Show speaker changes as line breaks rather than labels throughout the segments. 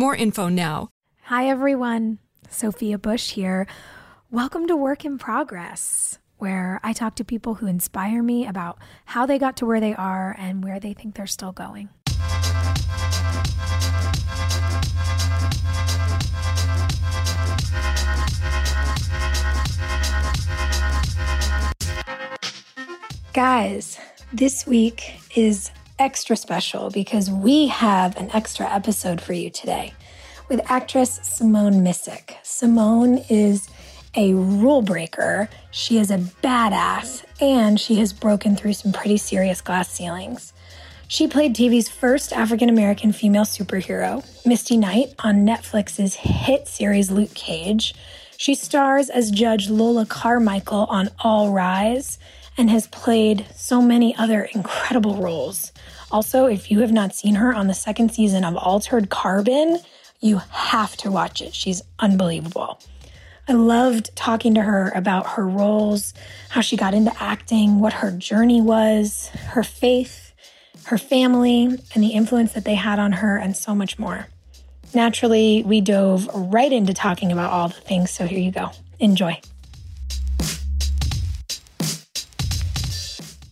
more info now.
Hi, everyone. Sophia Bush here. Welcome to Work in Progress, where I talk to people who inspire me about how they got to where they are and where they think they're still going. Guys, this week is extra special because we have an extra episode for you today with actress Simone Missick. Simone is a rule breaker, she is a badass, and she has broken through some pretty serious glass ceilings. She played TV's first African American female superhero, Misty Knight, on Netflix's hit series Luke Cage. She stars as Judge Lola Carmichael on All Rise and has played so many other incredible roles. Also, if you have not seen her on the second season of Altered Carbon, you have to watch it. She's unbelievable. I loved talking to her about her roles, how she got into acting, what her journey was, her faith, her family, and the influence that they had on her, and so much more. Naturally, we dove right into talking about all the things, so here you go. Enjoy.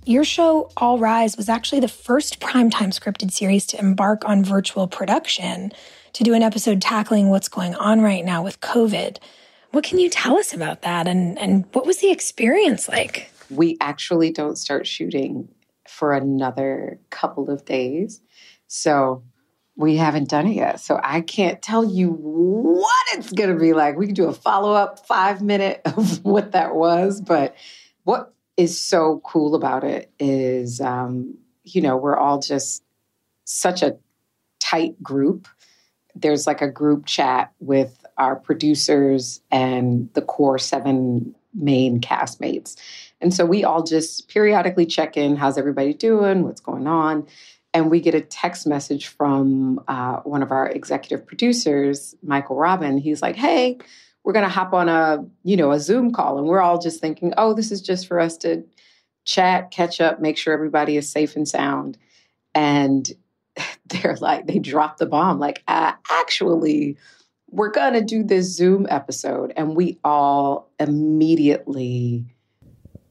Your show, All Rise, was actually the first primetime scripted series to embark on virtual production to do an episode tackling what's going on right now with COVID. What can you tell us about that? And, and what was the experience like?
We actually don't start shooting for another couple of days. So we haven't done it yet. So I can't tell you what it's going to be like. We can do a follow up five minute of what that was. But what is so cool about it is, um, you know, we're all just such a tight group. There's like a group chat with our producers and the core seven main castmates. And so we all just periodically check in how's everybody doing? What's going on? And we get a text message from uh, one of our executive producers, Michael Robin. He's like, hey, we're going to hop on a you know a zoom call and we're all just thinking oh this is just for us to chat catch up make sure everybody is safe and sound. And they're like they drop the bomb like uh, actually we're going to do this zoom episode. And we all immediately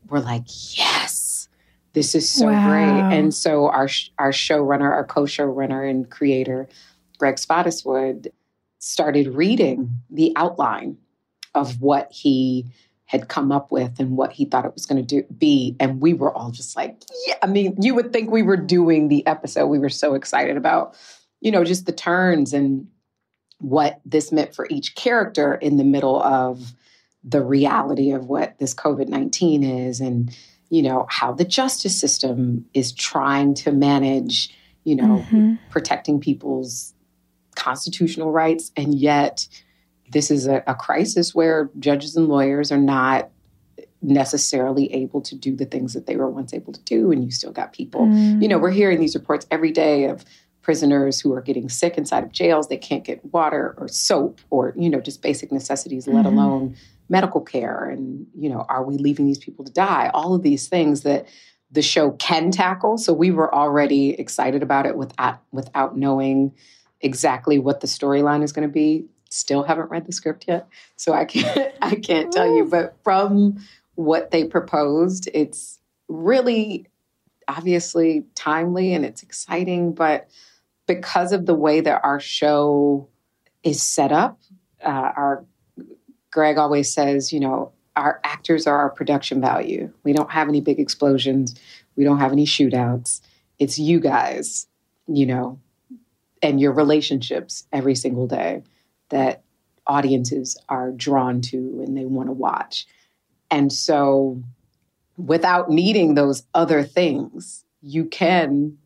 were like yes this is so
Wow.
great and so our our showrunner our co-showrunner and creator greg spottiswood started reading the outline of what he had come up with and what he thought it was going to do be and we were all just like yeah i mean you would think we were doing the episode we were so excited about you know just the turns and what this meant for each character in the middle of the reality of what this covid-19 is and you know how the justice system is trying to manage you know
Mhm.
protecting people's constitutional rights and yet this is a, a crisis where judges and lawyers are not necessarily able to do the things that they were once able to do and you still got people you know we're hearing these reports every day of prisoners who are getting sick inside of jails. They can't get water or soap or, you know, just basic necessities, mm-hmm. let alone medical care. And, you know, are we leaving these people to die? All of these things that the show can tackle. So we were already excited about it without without knowing exactly what the storyline is going to be. Still haven't read the script yet, so I can't I can't tell you. But from what they proposed, it's really obviously timely and it's exciting. But because of the way that our show is set up, uh, our Greg always says, you know, our actors are our production value. We don't have any big explosions. We don't have any shootouts. It's you guys, you know, and your relationships every single day that audiences are drawn to and they want to watch. And so, without needing those other things, you can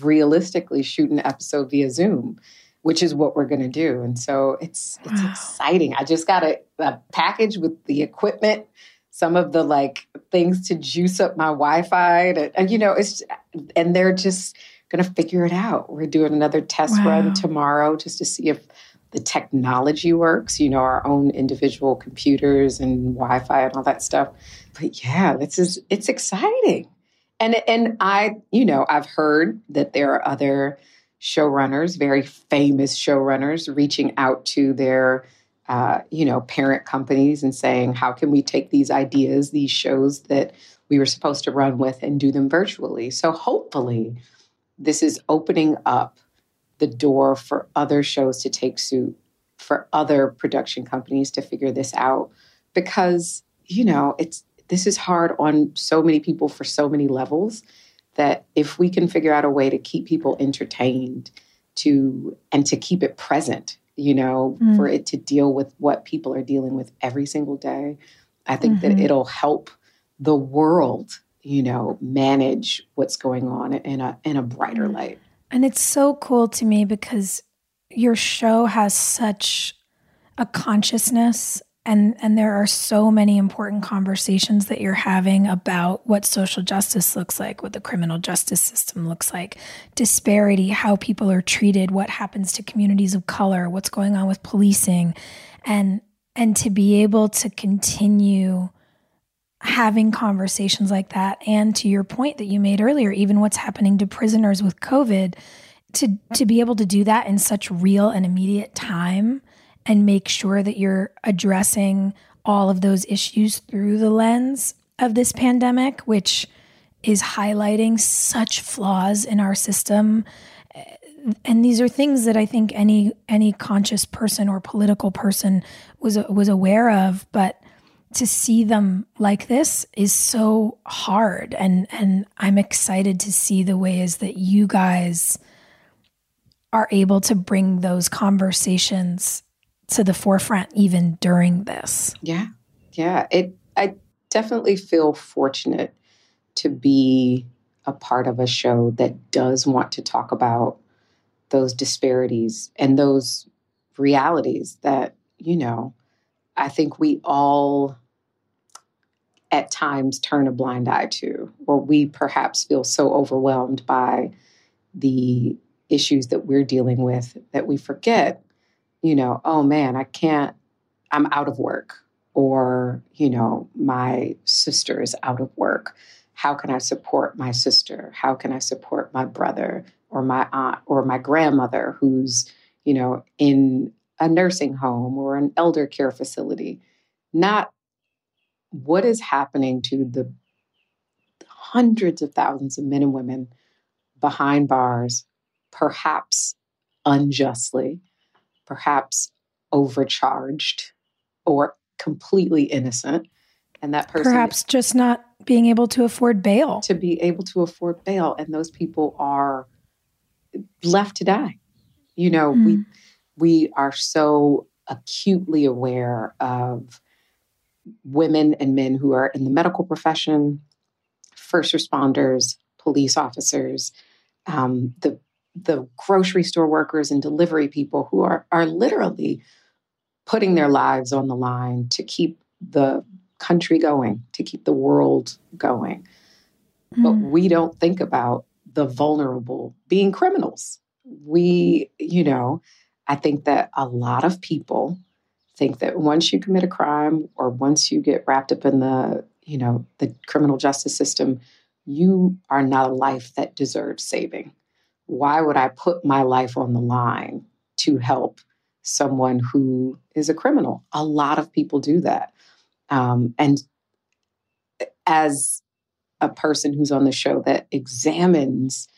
realistically shoot an episode via Zoom which is what we're going to do. And so it's it's wow. exciting. I just got a, a, package with the equipment, some of the like things to juice up my Wi-Fi, to, and you know, it's and they're just going to figure it out. We're doing another test wow. run tomorrow just to see if the technology works. You know, our own individual computers and Wi-Fi and all that stuff. But yeah, this is it's exciting. And and I, you know, I've heard that there are other showrunners, very famous showrunners, reaching out to their uh, you know parent companies and saying, "How can we take these ideas, these shows that we were supposed to run with, and do them virtually?" So hopefully, this is opening up the door for other shows to take suit, for other production companies to figure this out, because you know it's this is hard on so many people for so many levels that if we can figure out a way to keep people entertained to and to keep it present you know mm. for it to deal with what people are dealing with every single day i think mm-hmm. that it'll help the world you know manage what's going on in a in a brighter mm. light
and it's so cool to me because your show has such a consciousness and and there are so many important conversations that you're having about what social justice looks like what the criminal justice system looks like disparity how people are treated what happens to communities of color what's going on with policing. And and to be able to continue having conversations like that and to your point that you made earlier even what's happening to prisoners with covid to to be able to do that in such real and immediate time and make sure that you're addressing all of those issues through the lens of this pandemic, which is highlighting such flaws in our system. And these are things that I think any any conscious person or political person was was aware of, but to see them like this is so hard and and I'm excited to see the ways that you guys are able to bring those conversations to the forefront even during this.
Yeah. Yeah. It I definitely feel fortunate to be a part of a show that does want to talk about those disparities and those realities that, you know, I think we all at times turn a blind eye to, or we perhaps feel so overwhelmed by the issues that we're dealing with that we forget you know, oh man, I can't, I'm out of work, or, you know, my sister is out of work. How can I support my sister? How can I support my brother or my aunt or my grandmother who's, you know, in a nursing home or an elder care facility? Not what is happening to the hundreds of thousands of men and women behind bars, perhaps unjustly, perhaps overcharged or completely innocent. And that person
perhaps just not being able to afford bail.
To be able to afford bail. And those people are left to die. You know, mm. we we are so acutely aware of women and men who are in the medical profession, first responders, police officers, um, the the grocery store workers and delivery people who are are literally putting their lives on the line to keep the country going, to keep the world going. Mm. But we don't think about the vulnerable being criminals. we, you know, I think that a lot of people think that once you commit a crime or once you get wrapped up in the, you know, the criminal justice system, you are not a life that deserves saving. Why would I put my life on the line to help someone who is a criminal? A lot of people do that. Um, and as a person who's on the show that examines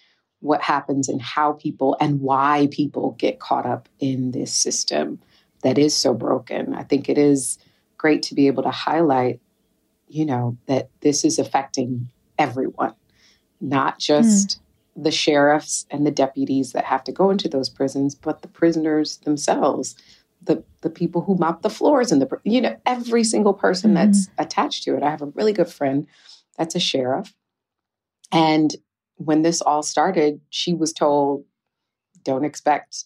what happens and how people and why people get caught up in this system that is so broken. I think it is great to be able to highlight, you know, that this is affecting everyone, not just mm. the sheriffs and the deputies that have to go into those prisons, but the prisoners themselves, the the people who mop the floors and the you know every single person mm. that's attached to it. I have a really good friend that's a sheriff, and when this all started, she was told, "Don't expect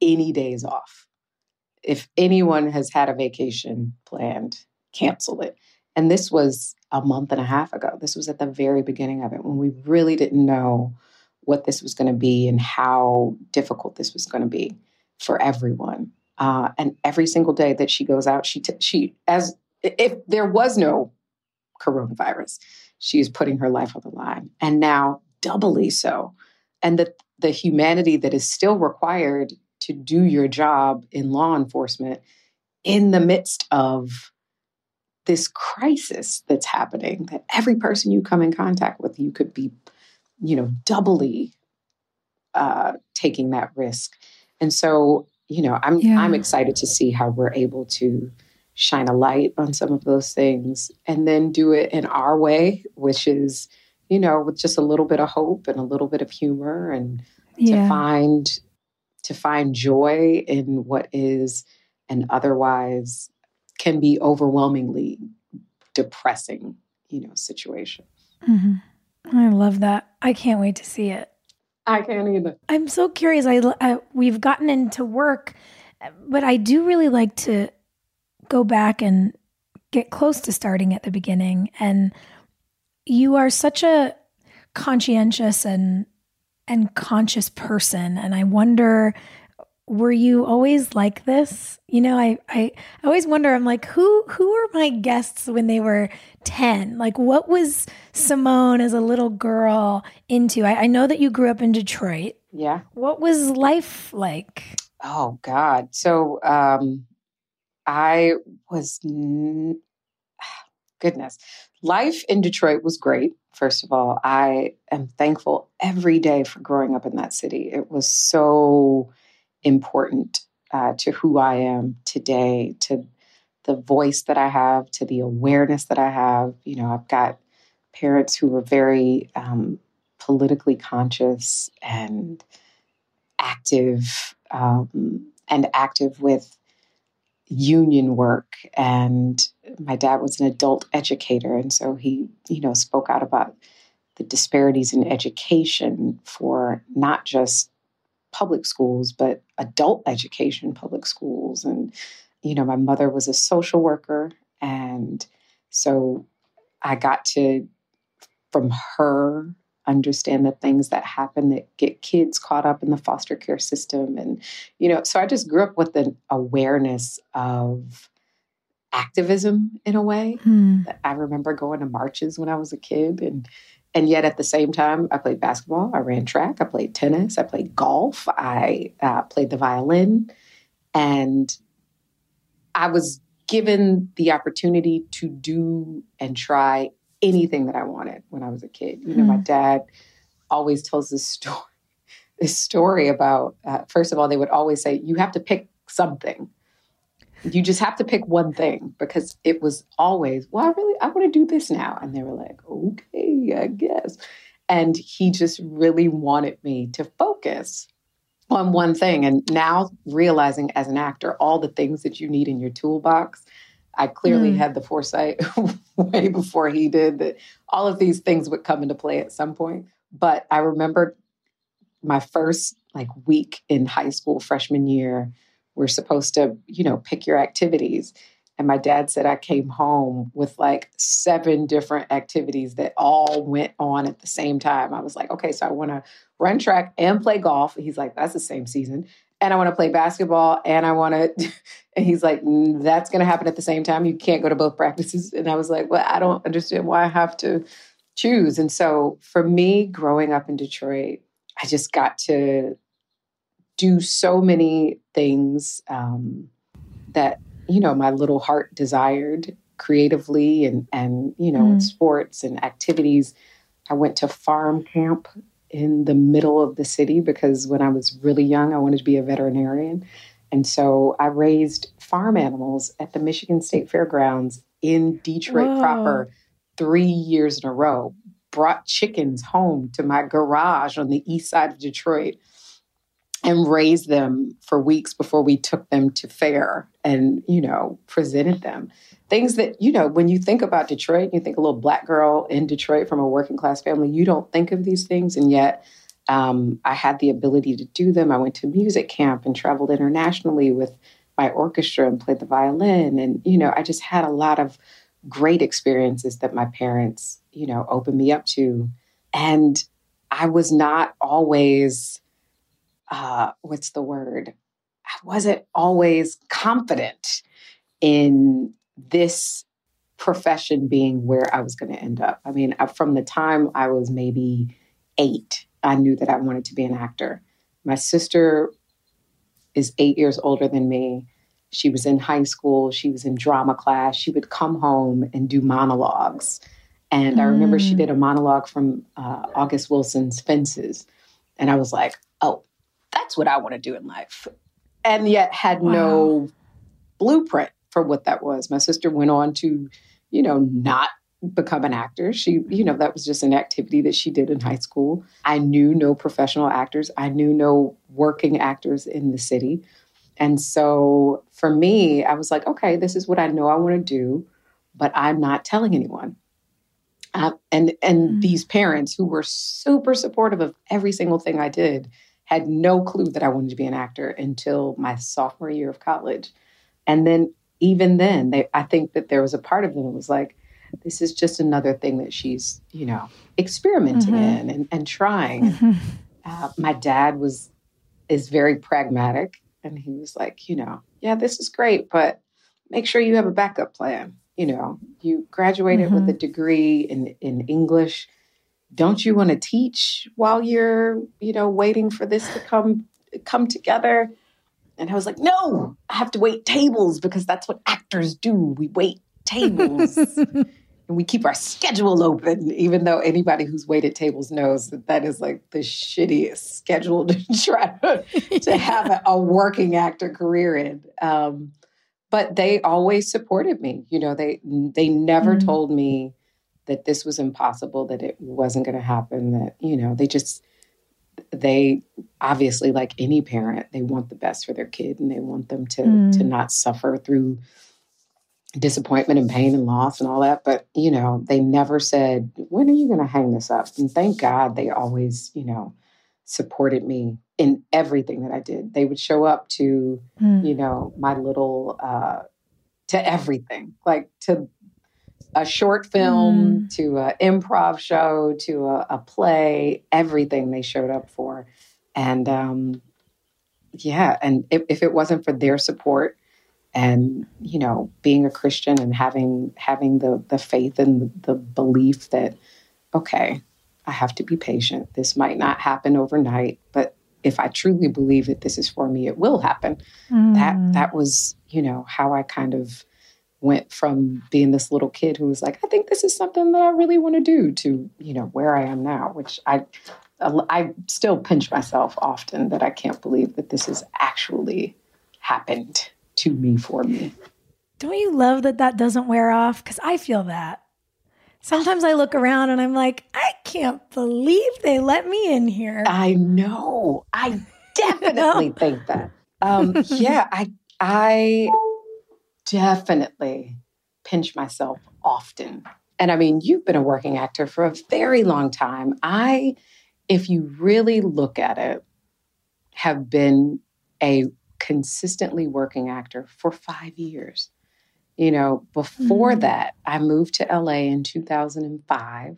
any days off." If anyone has had a vacation planned, cancel it. And this was a month and a half ago. This was at the very beginning of it when we really didn't know what this was going to be and how difficult this was going to be for everyone. Uh, and every single day that she goes out, she t- she as if there was no coronavirus, she is putting her life on the line, and now doubly so. And the the humanity that is still required to do your job in law enforcement in the midst of this crisis that's happening that every person you come in contact with you could be you know doubly uh, taking that risk and so you know i'm yeah. i'm excited to see how we're able to shine a light on some of those things and then do it in our way which is you know with just a little bit of hope and a little bit of humor and yeah. to find to find joy in what is and otherwise can be overwhelmingly depressing, you know, situation.
Mm-hmm. I love that. I can't wait to see it.
I can't either.
I'm so curious. I, I we've gotten into work, but I do really like to go back and get close to starting at the beginning. And you are such a conscientious and and conscious person. And I wonder, were you always like this? You know, I, I, I always wonder, I'm like, who who were my guests when they were 10? Like what was Simone as a little girl into? I, I know that you grew up in Detroit.
Yeah.
What was life like?
Oh God. So um I was goodness. Life in Detroit was great. First of all, I am thankful every day for growing up in that city. It was so important uh, to who I am today, to the voice that I have, to the awareness that I have. You know, I've got parents who were very um, politically conscious and active, um, and active with union work and my dad was an adult educator and so he you know spoke out about the disparities in education for not just public schools but adult education public schools. And you know my mother was a social worker and so i got to from her understand the things that happen that get kids caught up in the foster care system. And you know so i just grew up with an awareness of activism in a way. Hmm. i remember going to marches when i was a kid and and yet at the same time i played basketball i ran track i played tennis i played golf i uh, played the violin. And i was given the opportunity to do and try anything that I wanted when I was a kid. You know, my hmm. dad always tells this story. This story about uh, first of all, they would always say you have to pick something. You just have to pick one thing because it was always, well, I really I want to do this now, and they were like, okay, I guess. And he just really wanted me to focus on one thing. And now realizing as an actor all the things that you need in your toolbox I clearly mm. had the foresight way before he did that all of these things would come into play at some point. But I remember my first like week in high school, freshman year, we're supposed to, you know, pick your activities. And my dad said I came home with like seven different activities that all went on at the same time. I was like, okay, so I want to run track and play golf. He's like, that's the same season. And I want to play basketball and I want to, and he's like, mm, that's going to happen at the same time. You can't go to both practices. And I was like, well, I don't understand why I have to choose. And so for me, growing up in Detroit, I just got to do so many things um, that, you know, my little heart desired creatively and, and you know, mm. in sports and activities. I went to farm camp in the middle of the city because when I was really young, I wanted to be a veterinarian. And so I raised farm animals at the Michigan State Fairgrounds in Detroit Whoa. proper three years in a row. Brought chickens home to my garage on the east side of Detroit and raised them for weeks before we took them to fair and, you know, presented them things that you know when you think about detroit you think a little black girl in detroit from a working class family you don't think of these things. And yet um, i had the ability to do them. I went to music camp and traveled internationally with my orchestra and played the violin. And you know i just had a lot of great experiences that my parents you know opened me up to. And i was not always uh, what's the word? I wasn't always confident in this profession being where I was going to end up. I mean, from the time I was maybe eight, I knew that I wanted to be an actor. My sister is eight years older than me. She was in high school, she was in drama class. She would come home and do monologues. And mm. I remember she mm. did a monologue from uh, August Wilson's Fences. And I was like, oh, that's what I want to do in life. And yet had wow. no blueprint for what that was. My sister went on to, you know, not become an actor. She, you know, that was just an activity that she did in high school. I knew no professional actors, I knew no working actors in the city. And so for me, I was like, okay, this is what I know I want to do, but I'm not telling anyone. Uh, and and mm. these parents who were super supportive of every single thing I did had no clue that I wanted to be an actor until my sophomore year of college. And then even then, they, I think that there was a part of them that was like, this is just another thing that she's, you know, experimenting mm-hmm. in and, and trying. Mm-hmm. Uh, my dad was is very pragmatic, and he was like, you know, yeah, this is great, but make sure you have a backup plan. You know, you graduated mm-hmm. with a degree in in English. Don't you want to teach while you're, you know, waiting for this to come come together? And I was like, no, I have to wait tables because that's what actors do. We wait tables. and we keep our schedule open, even though anybody who's waited tables knows that that is like the shittiest schedule to try to, to have a, a, working actor career in. Um, but they always supported me. You know, they they never mm-hmm. told me that this was impossible, that it wasn't going to happen. That you know, they just they obviously like any parent they want the best for their kid and they want them to mm. to not suffer through disappointment and pain and loss and all that but you know they never said when are you going to hang this up and thank god they always you know supported me in everything that i did they would show up to mm. you know my little uh to everything like to a short film mm. to an improv show to a, a, play, everything they showed up for. And um, yeah, and if, if, it wasn't for their support and you know being a Christian and having having the the faith and the, belief that okay, I have to be patient. This might not happen overnight, but if I truly believe that this is for me, it will happen. Mm. That that was you know how I kind of went from being this little kid who was like, I think this is something that I really want to do to, you know, where I am now, which I I still pinch myself often that I can't believe that this has actually happened to me for me.
Don't you love that that doesn't wear off? Because I feel that. Sometimes I look around and I'm like, I can't believe they let me in here.
I know. I definitely think that. Um, yeah, I I definitely pinch myself often. And I mean, you've been a working actor for a very long time. I, if you really look at it, have been a consistently working actor for five years. You know, before mm-hmm. that, I moved to LA in 2005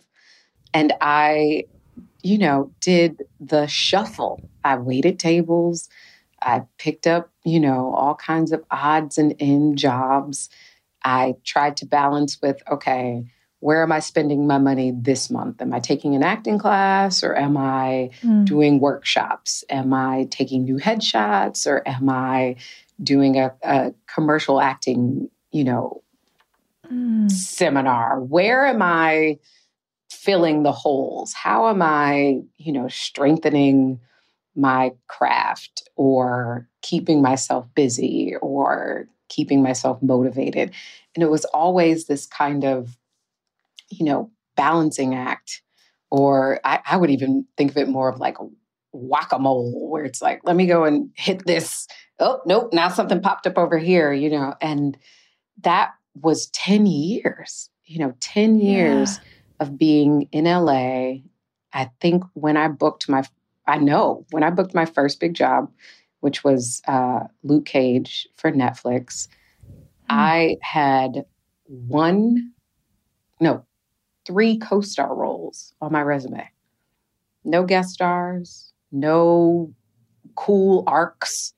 and I you know, did the shuffle. I waited tables. I picked up, you know, all kinds of odds and end jobs. I tried to balance with, okay, where am I spending my money this month? Am I taking an acting class or am I mm. doing workshops? Am I taking new headshots or am I doing a, a commercial acting, you know, mm. seminar? Where am I filling the holes? How am I, you know, strengthening my craft or keeping myself busy or keeping myself motivated? And it was always this kind of, you know, balancing act. Or I, I would even think of it more of like whack a mole, where it's like, let me go and hit this. Oh, nope, now something popped up over here, you know. And that was 10 years, you know, 10 years yeah. of being in LA. I think when I booked my, I know when I booked my first big job, which was uh, Luke Cage for Netflix, mm. I had one, no, three co star roles on my resume. No guest stars, no cool arcs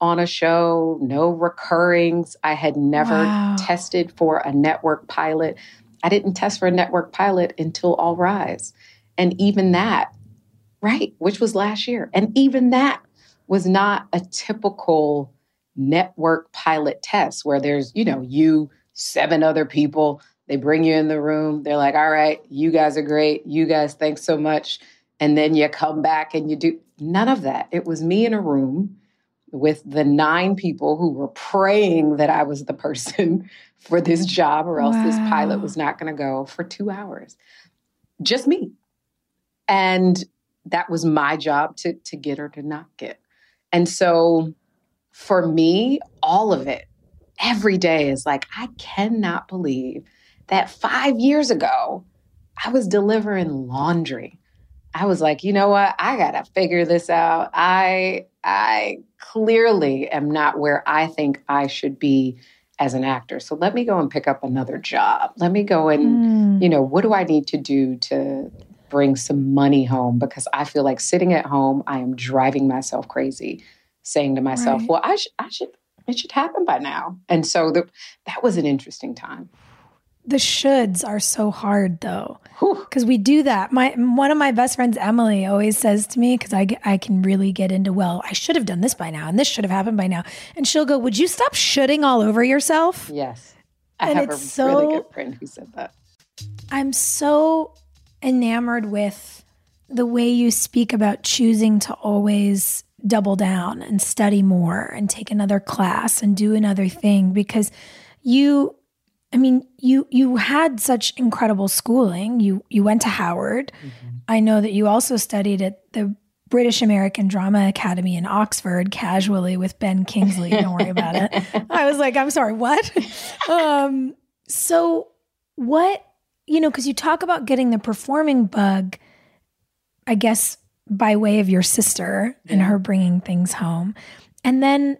on a show, no recurrings. I had never wow. tested for a network pilot. I didn't test for a network pilot until All Rise. And even that, right, which was last year. And even that was not a typical network pilot test where there's, you know, you, seven other people, they bring you in the room. They're like, all right, you guys are great. You guys, thanks so much. And then you come back and you do none of that. It was me in a room with the nine people who were praying that I was the person for this job or else wow. this pilot was not going to go for two hours. Just me. And that was my job to, to get or to not get. And so for me, all of it, every day is like, I cannot believe that five years ago, I was delivering laundry. I was like, you know what? I got to figure this out. I I clearly am not where I think I should be as an actor. So let me go and pick up another job. Let me go and, mm. you know, what do I need to do to bring some money home because I feel like sitting at home, I am driving myself crazy, saying to myself, right. well, I, sh- I should, it should happen by now. And so the, that was an interesting time.
The shoulds are so hard though. Because we do that. My one of my best friends emily always says to me because I, I can really get into well i should have done this by now and this should have happened by now and she'll go would you stop shoulding all over yourself?
Yes. I and have a so, really good friend who said that.
I'm so enamored with the way you speak about choosing to always double down and study more and take another class and do another thing because you I mean, you you had such incredible schooling. You you went to Howard. Mm-hmm. I know that you also studied at the British American Drama Academy in Oxford casually with Ben Kingsley. Don't worry about it. I was like, I'm sorry, what? Um, so what, you know, because you talk about getting the performing bug, I guess by way of your sister yeah. and her bringing things home. And then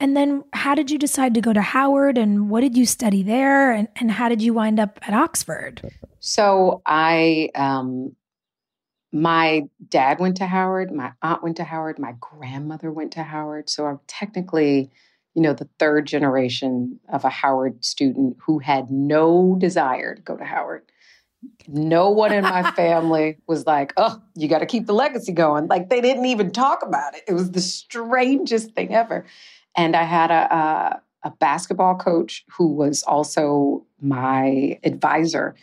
and then how did you decide to go to Howard and what did you study there and, and how did you wind up at Oxford?
So I um my dad went to Howard, my aunt went to Howard, my grandmother went to Howard. So I'm technically, you know, the third generation of a Howard student who had no desire to go to Howard. No one in my family was like, oh, you got to keep the legacy going. Like they didn't even talk about it. It was the strangest thing ever. And I had a, a, a basketball coach who was also my advisor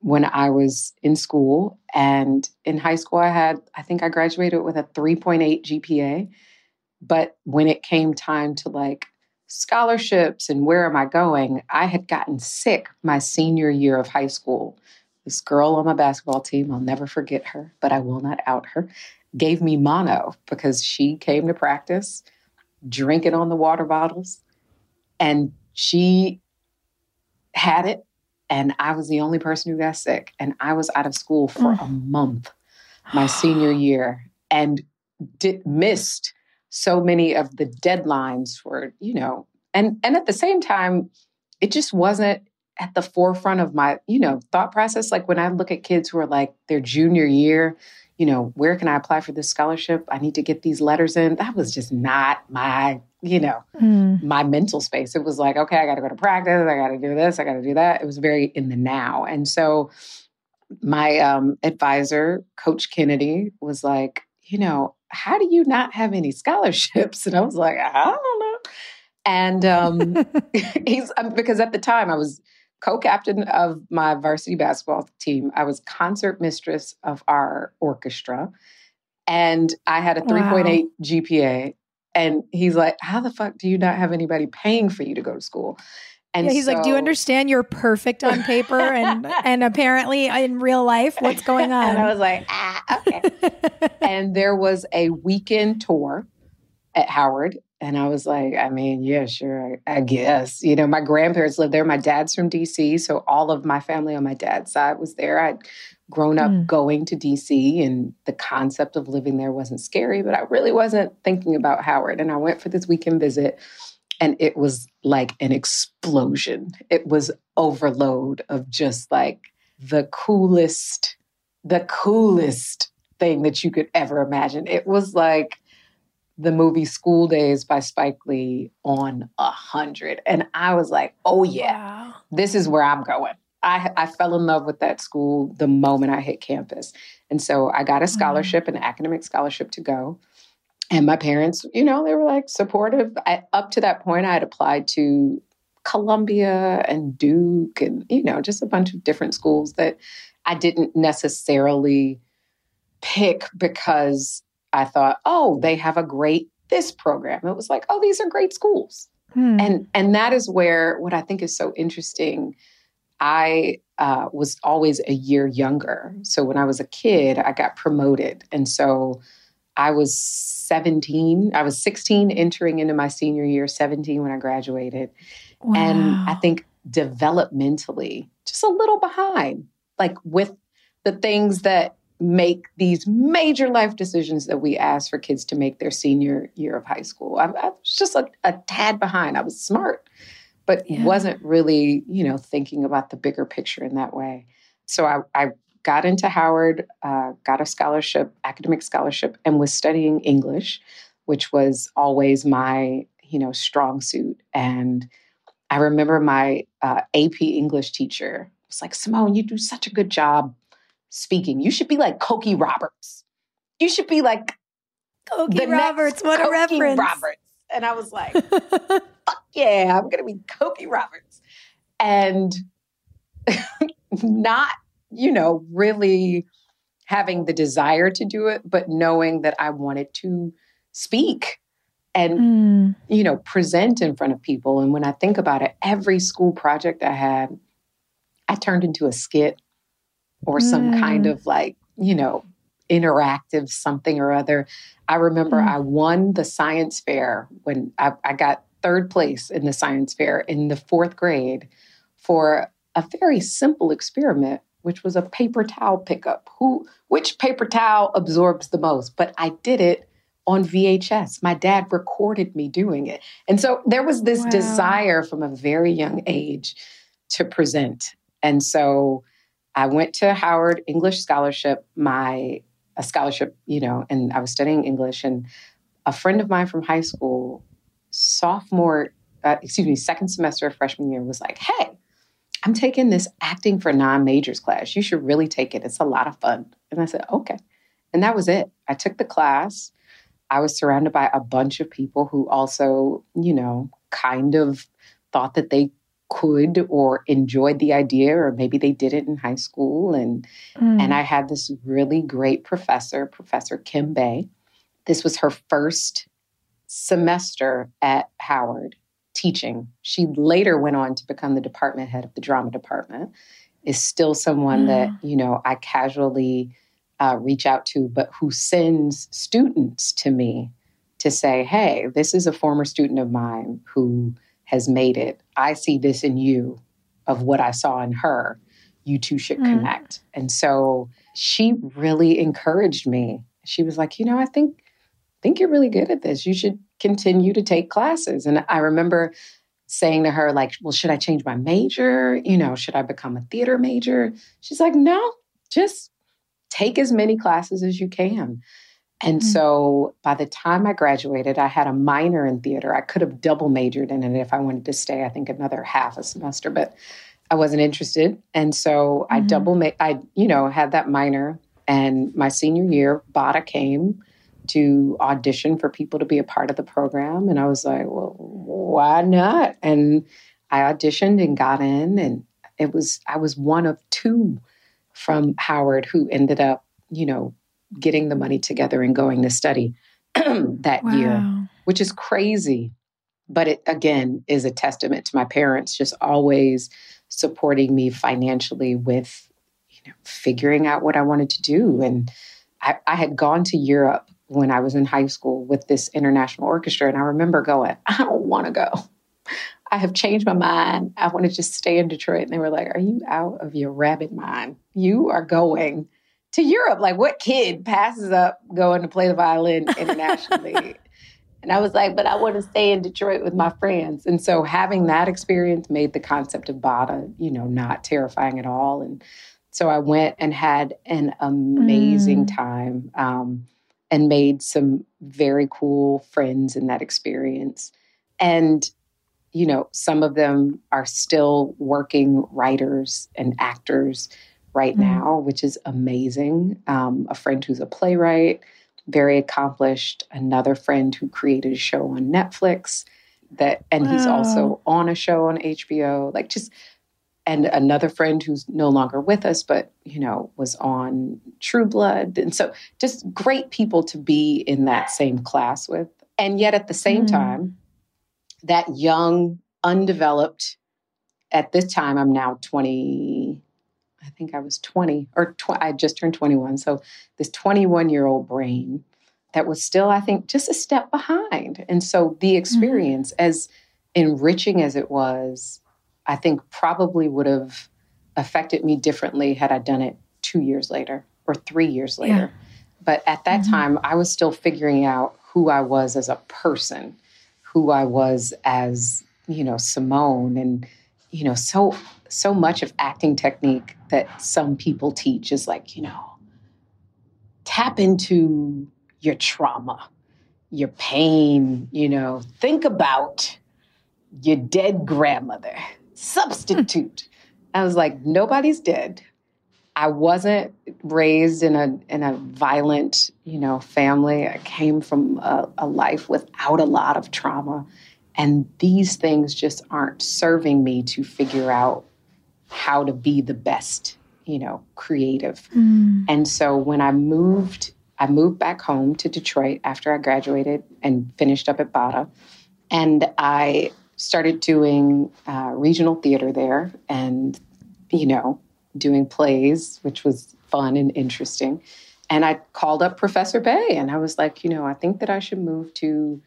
when I was in school. And in high school, I had, I think I graduated with a 3.8 GPA. But when it came time to like scholarships and where am I going, I had gotten sick my senior year of high school. This girl on my basketball team, I'll never forget her, but I will not out her, gave me mono because she came to practice drinking on the water bottles. And she had it, and I was the only person who got sick. And I was out of school for mm. a month my senior year and did, missed so many of the deadlines were, you know, and and at the same time, it just wasn't at the forefront of my, you know, thought process. Like when I look at kids who are like their junior year, you know, where can I apply for this scholarship? I need to get these letters in. That was just not my, you know, mm. my mental space. It was like, okay, I got to go to practice. I got to do this. I got to do that. It was very in the now. And so my um, advisor, Coach Kennedy, was like, you know, how do you not have any scholarships? And I was like, I don't know. And um, he's um, because at the time I was co-captain of my varsity basketball team. I was concert mistress of our orchestra, and I had a 3.8 wow. GPA. And he's like, "How the fuck do you not have anybody paying for you to go to school?"
And yeah, he's so, like, "Do you understand? You're perfect on paper, and and apparently in real life, what's going on?"
and I was like, "Ah, okay." and there was a weekend tour at Howard, and I was like, I mean, yeah, sure, I, I, guess. You know, my grandparents lived there. My dad's from DC, so all of my family on my dad's side was there. I'd grown up mm. going to DC, and the concept of living there wasn't scary, but I really wasn't thinking about Howard. And I went for this weekend visit and it was like an explosion. It was overload of just like the coolest, the coolest thing that you could ever imagine. It was like the movie School Daze by Spike Lee on a hundred. And I was like, oh yeah, wow. this is where I'm going. I, I fell in love with that school the moment I hit campus. And so I got a mm-hmm. scholarship, mm-hmm. an academic scholarship to go. And my parents, you know, they were like supportive. I, up to that point, I had applied to Columbia and Duke and, you know, just a bunch of different schools that I didn't necessarily pick because I thought, oh, they have a great this program. It was like, oh, these are great schools. Hmm. And and that is where what I think is so interesting. I uh, was always a year younger. So when I was a kid, I got promoted. And so I was 17. I was 16 entering into my senior year, 17 when I graduated. Wow. And I think developmentally, just a little behind, like with the things that make these major life decisions that we ask for kids to make their senior year of high school. I, I was just a, a, tad behind. I was smart, but yeah. wasn't really, you know, thinking about the bigger picture in that way. So I, I got into Howard, uh, got a scholarship, academic scholarship, and was studying English, which was always my you know strong suit. And I remember my uh, AP English teacher was like, "Simone, you do such a good job speaking. You should be like Cokie Roberts. You should be like
Cokie Roberts. What a reference,
Roberts." And I was like, "Fuck yeah, I'm gonna be Cokie Roberts." And not you know, really having the desire to do it, but knowing that I wanted to speak and, mm. you know, present in front of people. And when I think about it, every school project I had, I turned into a skit or some mm. kind of like, you know, interactive something or other. I remember mm. I won the science fair when I, I got third place in the science fair in the fourth grade for a very simple experiment which was a paper towel pickup. Who which paper towel absorbs the most? But I did it on VHS. My dad recorded me doing it. And so there was this wow. desire from a very young age to present. And so I went to Howard English Scholarship, my a scholarship, you know, and I was studying English and a friend of mine from high school, sophomore, uh, excuse me, second semester of freshman year was like, "Hey, I'm taking this acting for non majors class. You should really take it. It's a lot of fun. And I said, okay. And that was it. I took the class. I was surrounded by a bunch of people who also, you know, kind of thought that they could or enjoyed the idea or maybe they did it in high school and mm. and I had this really great professor, Professor Kim Bey. This was her first semester at Howard teaching. She later went on to become the department head of the drama department. Is still someone mm. that you know I casually uh, reach out to, but who sends students to me to say, "Hey, this is a former student of mine who has made it. I see this in you, of what I saw in her. You two should mm. connect." And so she really encouraged me. She was like, "You know, I think." think you're really good at this. You should continue to take classes. And I remember saying to her, like, well, should I change my major? You know, should I become a theater major? She's like, no, just take as many classes as you can. And mm-hmm. so by the time I graduated, I had a minor in theater. I could have double majored in it if I wanted to stay, I think, another half a semester, but I wasn't interested. And so mm-hmm. I double, ma- I, you know, had that minor. And my senior year, BADA came to audition for people to be a part of the program. And I was like, well, why not? And I auditioned and got in. And it was, I was one of two from Howard who ended up, you know, getting the money together and going to study that wow. year, which is crazy. But it again is a testament to my parents just always supporting me financially with, you know, figuring out what I wanted to do. And I, I had gone to Europe when I was in high school with this international orchestra. And I remember going, I don't want to go. I have changed my mind. I want to just stay in Detroit. And they were like, Are you out of your rabbit mind? You are going to Europe. Like, what kid passes up going to play the violin internationally? and I was like, But I want to stay in Detroit with my friends. And so having that experience made the concept of Bada, you know, not terrifying at all. And so I went and had an amazing mm. time um, and made some very cool friends in that experience. And you know, some of them are still working writers and actors right mm now, which is amazing. Um, a friend who's a playwright, very accomplished. Another friend who created a show on Netflix that, and wow. he's also on a show on HBO. Like just, and another friend who's no longer with us, but you know, was on True Blood, and so just great people to be in that same class with. And yet, at the same mm time, that young, undeveloped, at this time, I'm now 20, I think I was 20, or tw- I just turned 21. So this 21 year old brain that was still, I think, just a step behind. And so the mm-hmm. experience, mm-hmm. as enriching as it was, I think probably would have affected me differently had I done it two years later or three years later. Yeah. But at that mm-hmm. time, I was still figuring out who I was as a person who I was as, you know, Simone and, you know, so so much of acting technique that some people teach is like, you know, tap into your trauma, your pain, you know, think about your dead grandmother, substitute. I was like, nobody's dead. I wasn't raised in a in a violent, you know, family. I came from a, a, life without a lot of trauma, and these things just aren't serving me to figure out how to be the best, you know, creative. Mm. And so when I moved, I moved back home to Detroit after I graduated and finished up at Bada, and I started doing uh, regional theater there, and you know doing plays, which was fun and interesting. And I called up Professor Bey and I was like, you know, I think that I should move to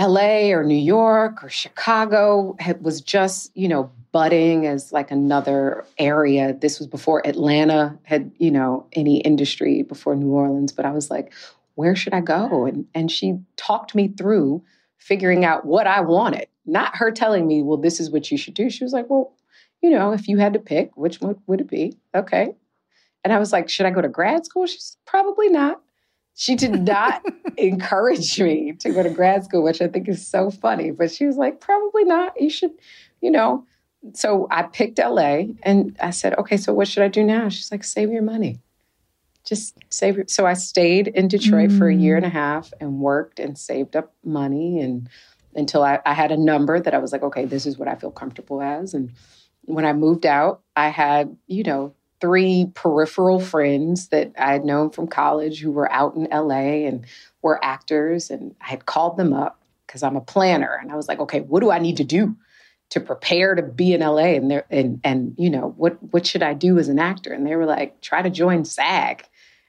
LA or New York or Chicago. It was just, you know, budding as like another area. This was before Atlanta had, you know, any industry before New Orleans. But I was like, where should I go? And and she talked me through figuring out what I wanted. Not her telling me, well, this is what you should do. She was like, well, you know, if you had to pick, which one would it be? Okay. And I was like, should I go to grad school? She's probably not. She did not encourage me to go to grad school, which I think is so funny. But she was like, probably not. You should, you know. So I picked LA and I said, okay, so what should I do now? She's like, save your money. Just save your. So I stayed in Detroit mm. for a year and a mm. half and worked and saved up money and until I, I had a number that I was like, okay, this is what I feel comfortable as. And when I moved out, I had, you know, three peripheral friends that I had known from college who were out in LA and were actors. And I had called them up because I'm a planner. And I was like, okay, what do I need to do to prepare to be in LA? And there and and you know, what what should I do as an actor? And they were like, try to join SAG,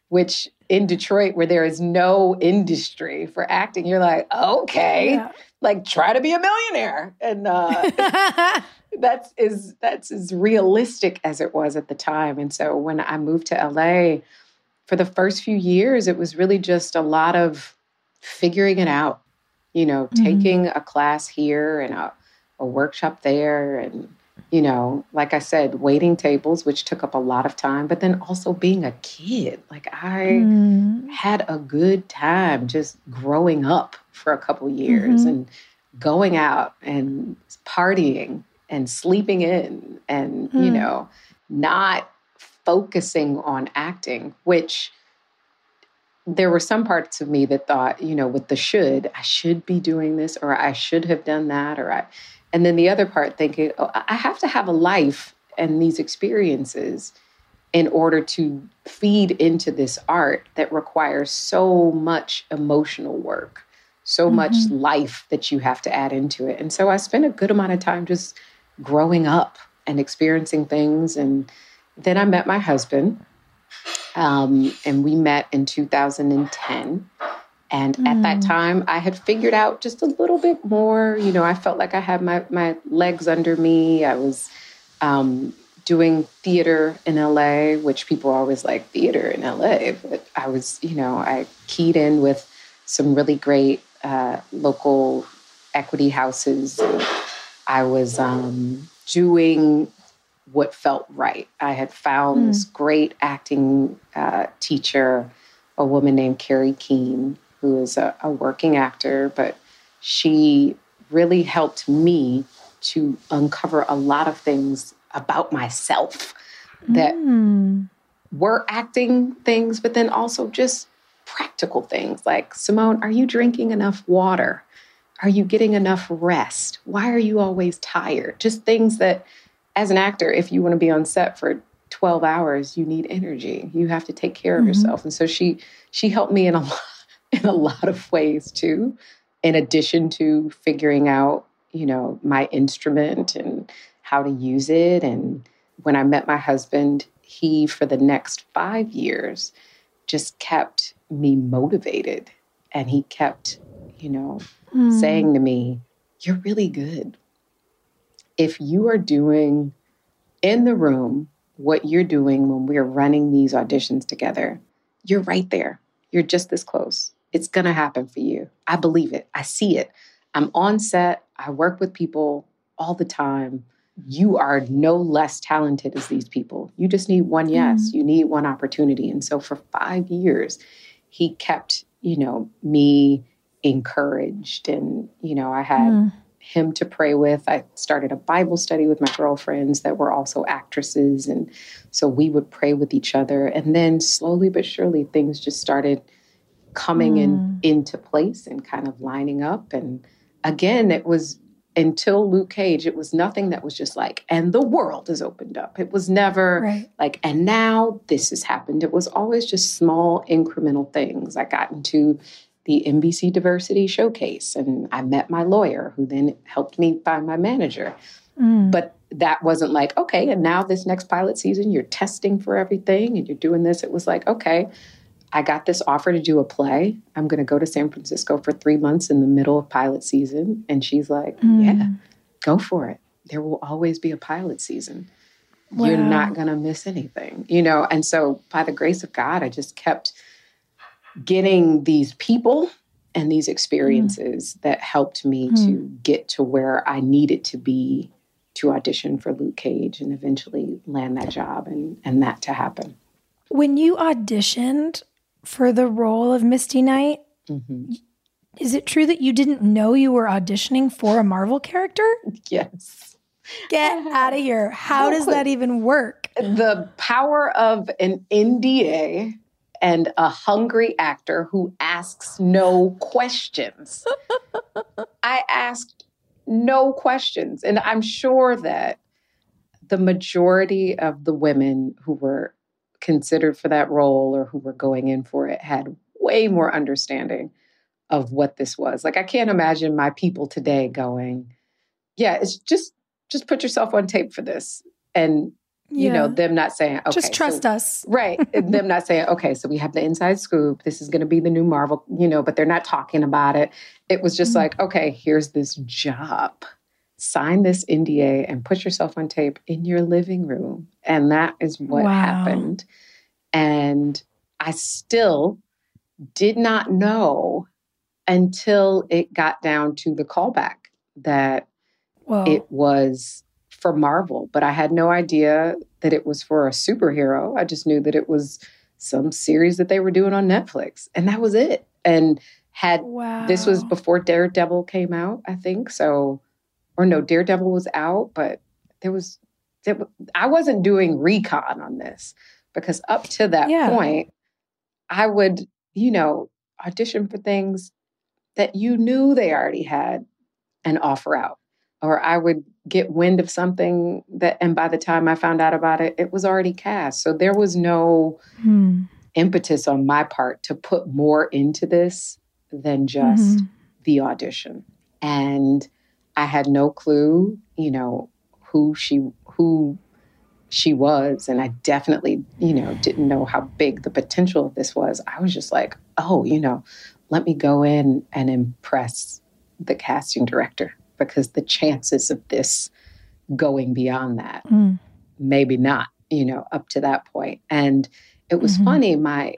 which in Detroit, where there is no industry for acting, you're like, okay, yeah. Like try to be a millionaire. And uh that's is that's as realistic as it was at the time. And so when I moved to LA, for the first few years, it was really just a lot of figuring it out. You know, mm-hmm. taking a class here and a a workshop there and you know, like I said, waiting tables, which took up a lot of time, but then also being a kid. Like I mm. had a good time just growing up for a couple years mm-hmm. and going out and partying and sleeping in and, mm. you know, not focusing on acting, which there were some parts of me that thought, you know, with the should, I should be doing this or I should have done that or I and then the other part thinking, oh, I have to have a life and these experiences in order to feed into this art that requires so much emotional work, so mm-hmm. much life that you have to add into it. And so I spent a good amount of time just growing up and experiencing things. And then I met my husband, um, and we met in 2010. And mm. at that mm. time, I had figured out just a little bit more. You know, I felt like I had my, my legs under me. I was um, doing theater in LA, which people always like, theater in LA. But I was, you know, I keyed in with some really great uh, local equity houses. I was um, doing what felt right. I had found mm. this great acting uh, teacher, a woman named Carrie Keene, who is a, a working actor, but she really helped me to uncover a lot of things about myself that mm. were acting things, but then also just practical things like Simone, are you drinking enough water? Are you getting enough rest? Why are you always tired? Just things that, as an actor, if you want to be on set for 12 hours, you need energy. You have to take care of mm-hmm. yourself. And so she she helped me in a lot in a lot of ways too, in addition to figuring out, you know, my instrument and how to use it. And when I met my husband, he, for the next five years, just kept me motivated. And he kept, you know, mm. saying to me, You're really good. If you are doing in the room what you're doing when we're running these auditions together, you're right there. You're just this close. It's going to happen for you. I believe it. I see it. I'm on set. I work with people all the time. You are no less talented as these people. You just need one yes. Mm. You need one opportunity. And so for five years, he kept, you know, me encouraged. And, you know, I had mm. him to pray with. I started a Bible study with my girlfriends that were also actresses. And so we would pray with each other. And then slowly but surely, things just started coming mm. in into place and kind of lining up. And again, it was until Luke Cage, it was nothing that was just like, and the world is opened up. It was never right. like, and now this has happened. It was always just small incremental things. I got into the NBC Diversity Showcase and I met my lawyer who then helped me find my manager. Mm. But that wasn't like, okay, and now this next pilot season, you're testing for everything and you're doing this. It was like, okay, I got this offer to do a play. I'm going to go to San Francisco for three months in the middle of pilot season. And she's like, mm. yeah, go for it. There will always be a pilot season. Wow. You're not going to miss anything, you know? And so, by the grace of God, I just kept getting these people and these experiences mm. that helped me mm. to get to where I needed to be to audition for Luke Cage and eventually land that job and, and that to happen.
When you auditioned, for the role of Misty Knight. Mm-hmm. Is it true that you didn't know you were auditioning for a Marvel character?
Yes.
Get out of here. How does that even work?
The power of an NDA and a hungry actor who asks no questions. I asked no questions. And I'm sure that the majority of the women who were considered for that role or who were going in for it had way more understanding of what this was. Like I can't imagine my people today going, yeah, it's just just put yourself on tape for this. And you yeah. know, them not saying, okay,
just trust
so,
us.
Right. them not saying, okay, so we have the inside scoop. This is going to be the new Marvel, you know, but they're not talking about it. It was just mm-hmm. like, okay, here's this job sign this NDA and put yourself on tape in your living room. And that is what wow. happened. And I still did not know until it got down to the callback that Whoa. it was for Marvel, but I had no idea that it was for a superhero. I just knew that it was some series that they were doing on Netflix, and that was it. And had wow. this was before Daredevil came out, I think. So, or no, Daredevil was out, but there was, there, I wasn't doing recon on this because up to that yeah. point, I would, you know, audition for things that you knew they already had an offer out. Or I would get wind of something that, and by the time I found out about it, it was already cast. So there was no hmm. impetus on my part to put more into this than just mm-hmm. the audition. And I had no clue, you know, who she who she was and I definitely, you know, didn't know how big the potential of this was. I was just like, "Oh, you know, let me go in and impress the casting director because the chances of this going beyond that mm. maybe not you know up to that point." and it was mm-hmm. funny my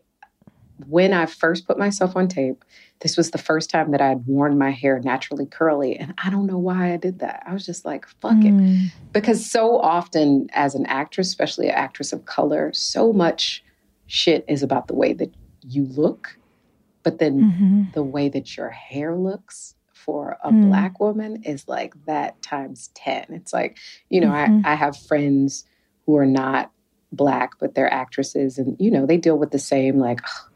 when i first put myself on tape this was the first time that I had worn my hair naturally curly and i don't know why i did that i was just like fuck mm. it because so often as an actress especially an actress of color so much shit is about the way that you look but then mm-hmm. the way that your hair looks for a mm. black woman is like that times 10. It's like, you know, mm-hmm. I, I have friends who are not black, but they're actresses and, you know, they deal with the same like, oh,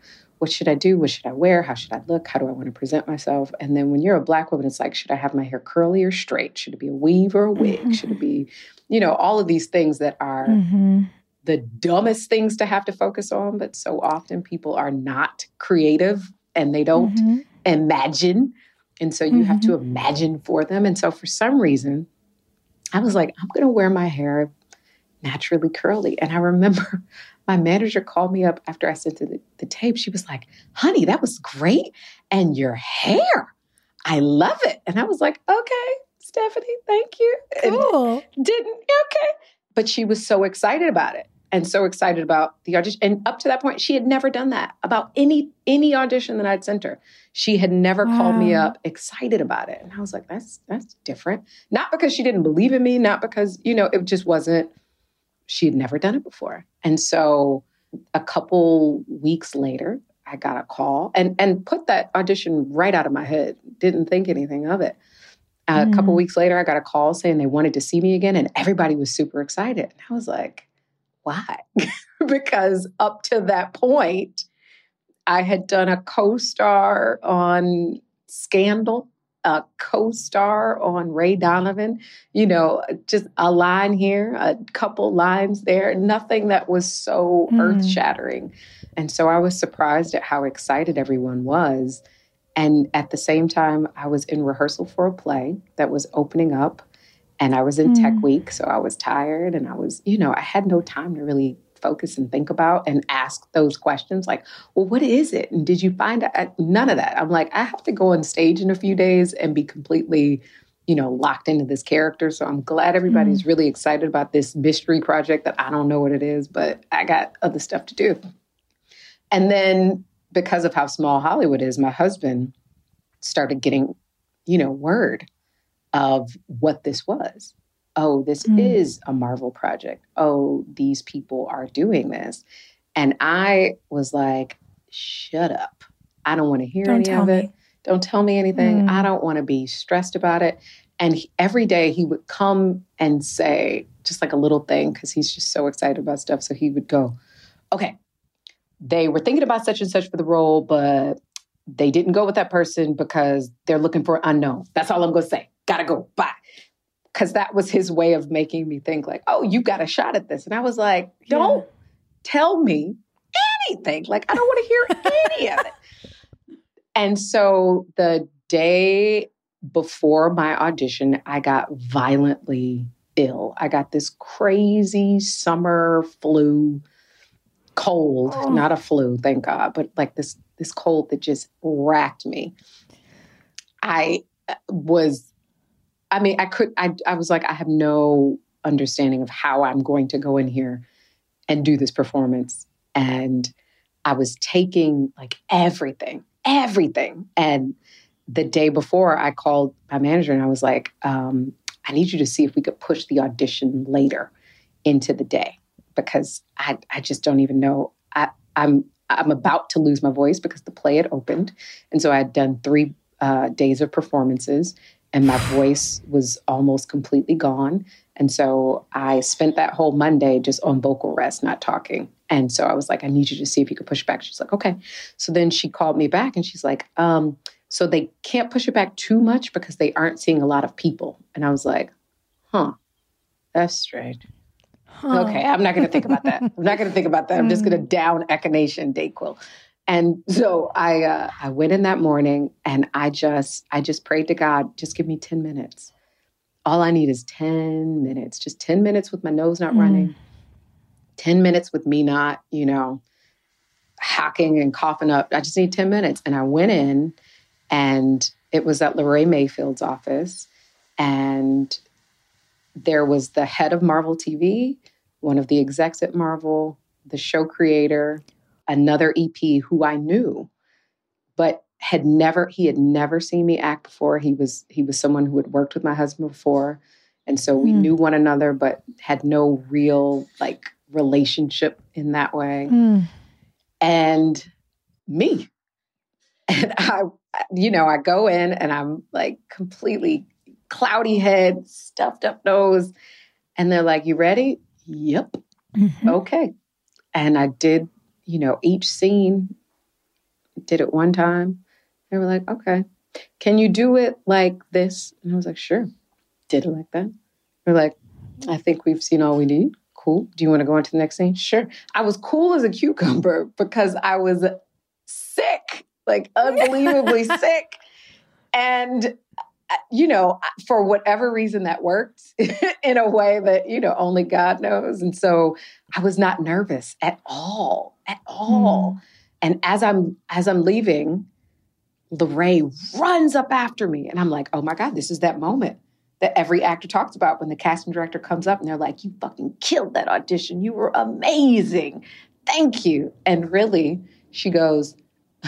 what should I do? What should I wear? How should I look? How do I want to present myself? And then when you're a black woman, it's like, should I have my hair curly or straight? Should it be a weave or a wig? Mm-hmm. Should it be, you know, all of these things that are mm-hmm. the dumbest things to have to focus on. But so often people are not creative and they don't mm-hmm. imagine and so you have to mm-hmm. imagine for them. And so for some reason, I was like, I'm going to wear my hair naturally curly. And I remember my manager called me up after I sent the, the tape. She was like, honey, that was great. And your hair, I love it. And I was like, okay, Stephanie, thank you.
Cool.
And didn't, okay. But she was so excited about it and so excited about the audition. And up to that point, she had never done that about any any audition that I'd sent her. She had never wow. called me up excited about it. And I was like, that's that's different. Not because she didn't believe in me, not because, you know, it just wasn't she had never done it before. And so a couple weeks later, I got a call and and put that audition right out of my head. Didn't think anything of it. Uh, mm. A couple mm. weeks later, I got a call saying they wanted to see me again, and everybody was super excited. And I was like, why? because up to that point, I had done a co star on Scandal, a co star on Ray Donovan, you know, just a line here, a couple lines there, nothing that was so mm. earth shattering. And so I was surprised at how excited everyone was. And at the same time, I was in rehearsal for a play that was opening up and I was in mm. tech week, so I was tired and I was, you know, I had no time to really focus and think about and ask those questions like, well, what is it? And did you find out? None of that. I'm like, I have to go on stage in a few days and be completely, you know, locked into this character. So I'm glad everybody's mm. really excited about this mystery project that I don't know what it is, but I got other stuff to do. And then because of how small Hollywood is, my husband started getting, you know, word of what this was. Oh, this mm. is a Marvel project. Oh, these people are doing this. And I was like, shut up. I don't want to hear don't any of it. Me. Don't tell me anything. Mm. I don't want to be stressed about it. And he, every day he would come and say, just like a little thing, because he's just so excited about stuff. So he would go, okay, they were thinking about such and such for the role, but they didn't go with that person because they're looking for unknown. That's all I'm going to say gotta go, bye. Because that was his way of making me think, like, oh, you got a shot at this. And I was like, don't yeah. tell me anything. Like, I don't want to hear any of it. And so the day before my audition, I got violently ill. I got this crazy summer flu cold, oh. not a flu, thank God, but like this this cold that just racked me. I uh, was I mean, I could, I, I was like, I have no understanding of how I'm going to go in here and do this performance. And I was taking like everything, everything. And the day before, I called my manager and I was like, um, I need you to see if we could push the audition later into the day because I, I just don't even know. I, I'm I'm about to lose my voice because the play had opened, and so I had done three uh, days of performances, and my voice was almost completely gone. And so I spent that whole Monday just on vocal rest, not talking. And so I was like, I need you to see if you could push back. She's like, okay. So then she called me back and she's like, um, so they can't push it back too much because they aren't seeing a lot of people. And I was like, huh, that's strange. Huh. Okay, I'm not going to think about that. I'm not going to think about that. I'm just going to down Echinacea and Dayquil. And so I uh, I went in that morning and I just I just prayed to God, just give me 10 minutes. All I need is 10 minutes, just 10 minutes with my nose not mm. running, 10 minutes with me not, you know, hacking and coughing up. I just need 10 minutes. And I went in and it was at Laray Mayfield's office. And there was the head of Marvel TV, one of the execs at Marvel, the show creator, another EP who I knew, but had never he had never seen me act before. He was he was someone who had worked with my husband before. And so we mm. knew one another, but had no real like relationship in that way. Mm. And me. And I, you know, I go in and I'm like completely cloudy head, stuffed up nose. And they're like, You ready? Yep. Mm-hmm. Okay. And I did you know, each scene did it one time. They were like, okay, can you do it like this? And I was like, sure. Did it like that. They're like, I think we've seen all we need. Cool. Do you want to go on to the next scene? Sure. I was cool as a cucumber because I was sick, like unbelievably sick. And you know, for whatever reason that worked in a way that, you know, only God knows. And so I was not nervous at all, at all. Mm. And as I'm as I'm leaving, Laray runs up after me. And I'm like, oh my God, this is that moment that every actor talks about when the casting director comes up and they're like, you fucking killed that audition. You were amazing. Thank you. And really, she goes,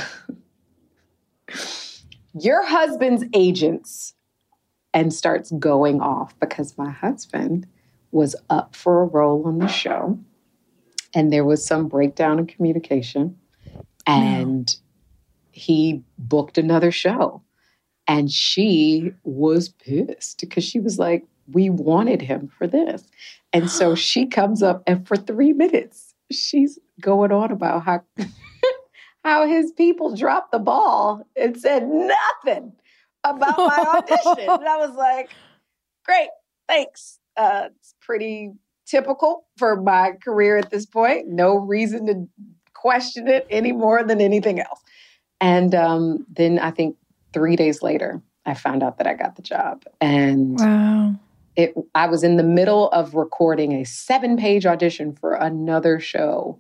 your husband's agents and starts going off because my husband was up for a role on the show. And there was some breakdown in communication. And he booked another show. And she was pissed because she was like we wanted him for this. And so she comes up and for 3 minutes she's going on about how how his people dropped the ball and said nothing about my audition. and I was like, great, thanks. Uh, it's pretty typical for my career at this point. No reason to question it any more than anything else. And um, then I think three days later, I found out that I got the job. And wow. It, I was in the middle of recording a seven page audition for another show.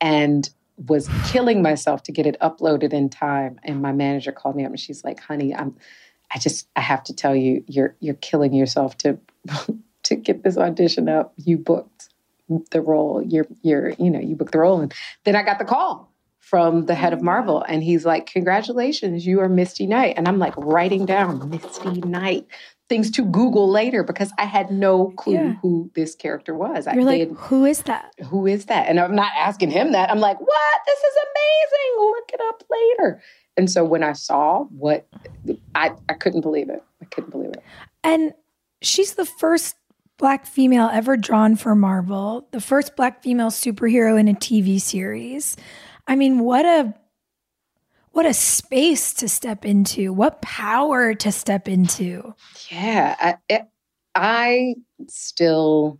And was killing myself to get it uploaded in time. And my manager called me up and she's like, honey, I'm I just I have to tell you, you're you're killing yourself to to get this audition up. You booked the role. You're you're, you know, you booked the role. And then I got the call from the head of mm-hmm. Marvel and he's like, Congratulations, you are Misty Knight. And I'm like writing down Misty Knight things to Google later because I had no clue yeah. who this character was.
You're I, like, had, who is that?
Who is that? And I'm not asking him that. I'm like, what? This is amazing. Look it up later. And so when I saw what, I, I couldn't believe it. I couldn't believe it.
And she's the first black female ever drawn for Marvel, the first black female superhero in a TV series. I mean, what a what a space to step into what power to step into.
Yeah i, I still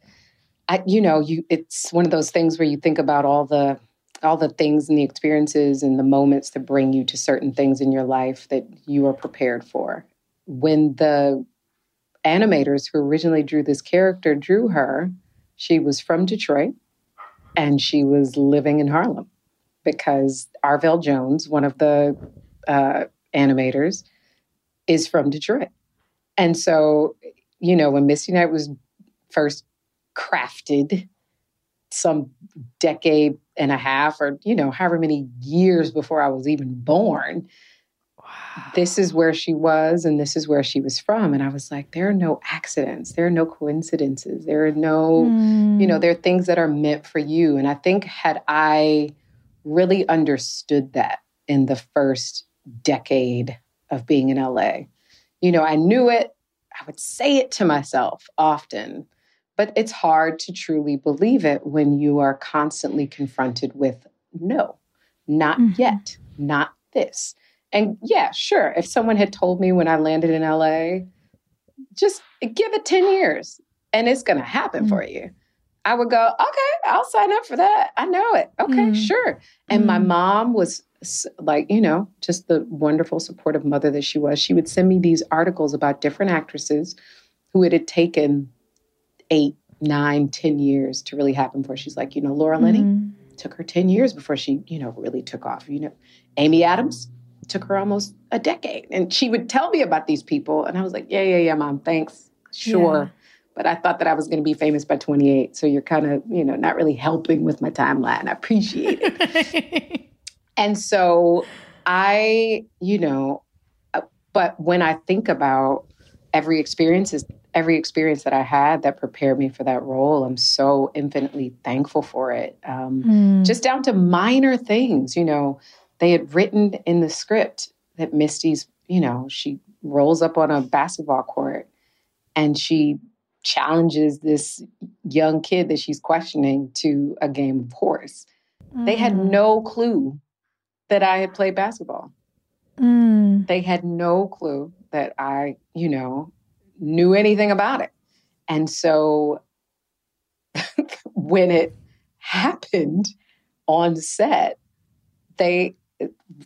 I, you know you it's one of those things where you think about all the all the things and the experiences and the moments that bring you to certain things in your life that you are prepared for. When the animators who originally drew this character drew her she was from detroit and she was living in harlem because Arvell Jones, one of the uh, animators, is from Detroit. And so, you know, when Misty Knight was first crafted, some decade and a half, or, you know, however many years before I was even born, this is where she was and this is where she was from. And I was like, there are no accidents, there are no coincidences, there are no, mm. you know, there are things that are meant for you. And I think, had I really understood that in the first decade of being in LA, you know, I knew it, I would say it to myself often. But it's hard to truly believe it when you are constantly confronted with no, not mm-hmm. yet, not this. And yeah, sure, if someone had told me when I landed in LA, just give it 10 years and it's going to happen mm-hmm. for you. I would go, okay, I'll sign up for that. I know it. Okay, mm-hmm. sure. And my mm-hmm. mom was like, you know, just the wonderful, supportive mother that she was. She would send me these articles about different actresses who it had taken eight, nine, ten years to really happen for. She's like, you know, Laura Linney mm-hmm. took her 10 years before she, you know, really took off. You know, Amy Adams took her almost a decade. And she would tell me about these people. And I was like, yeah, yeah, yeah, mom, thanks. Sure. Yeah. But I thought that I was going to be famous by 28. So you're kind of, you know, not really helping with my timeline. I appreciate it. and so I, you know, uh, but when I think about every experience is every experience that I had that prepared me for that role, I'm so infinitely thankful for it. Um, mm. Just down to minor things, you know, they had written in the script that Misty's, you know, she rolls up on a basketball court and she challenges this young kid that she's questioning to a game of horse. Mm. They had mm. no clue that I had played basketball. Mm. They had no clue that I, you know, knew anything about it. And so when it happened on set, they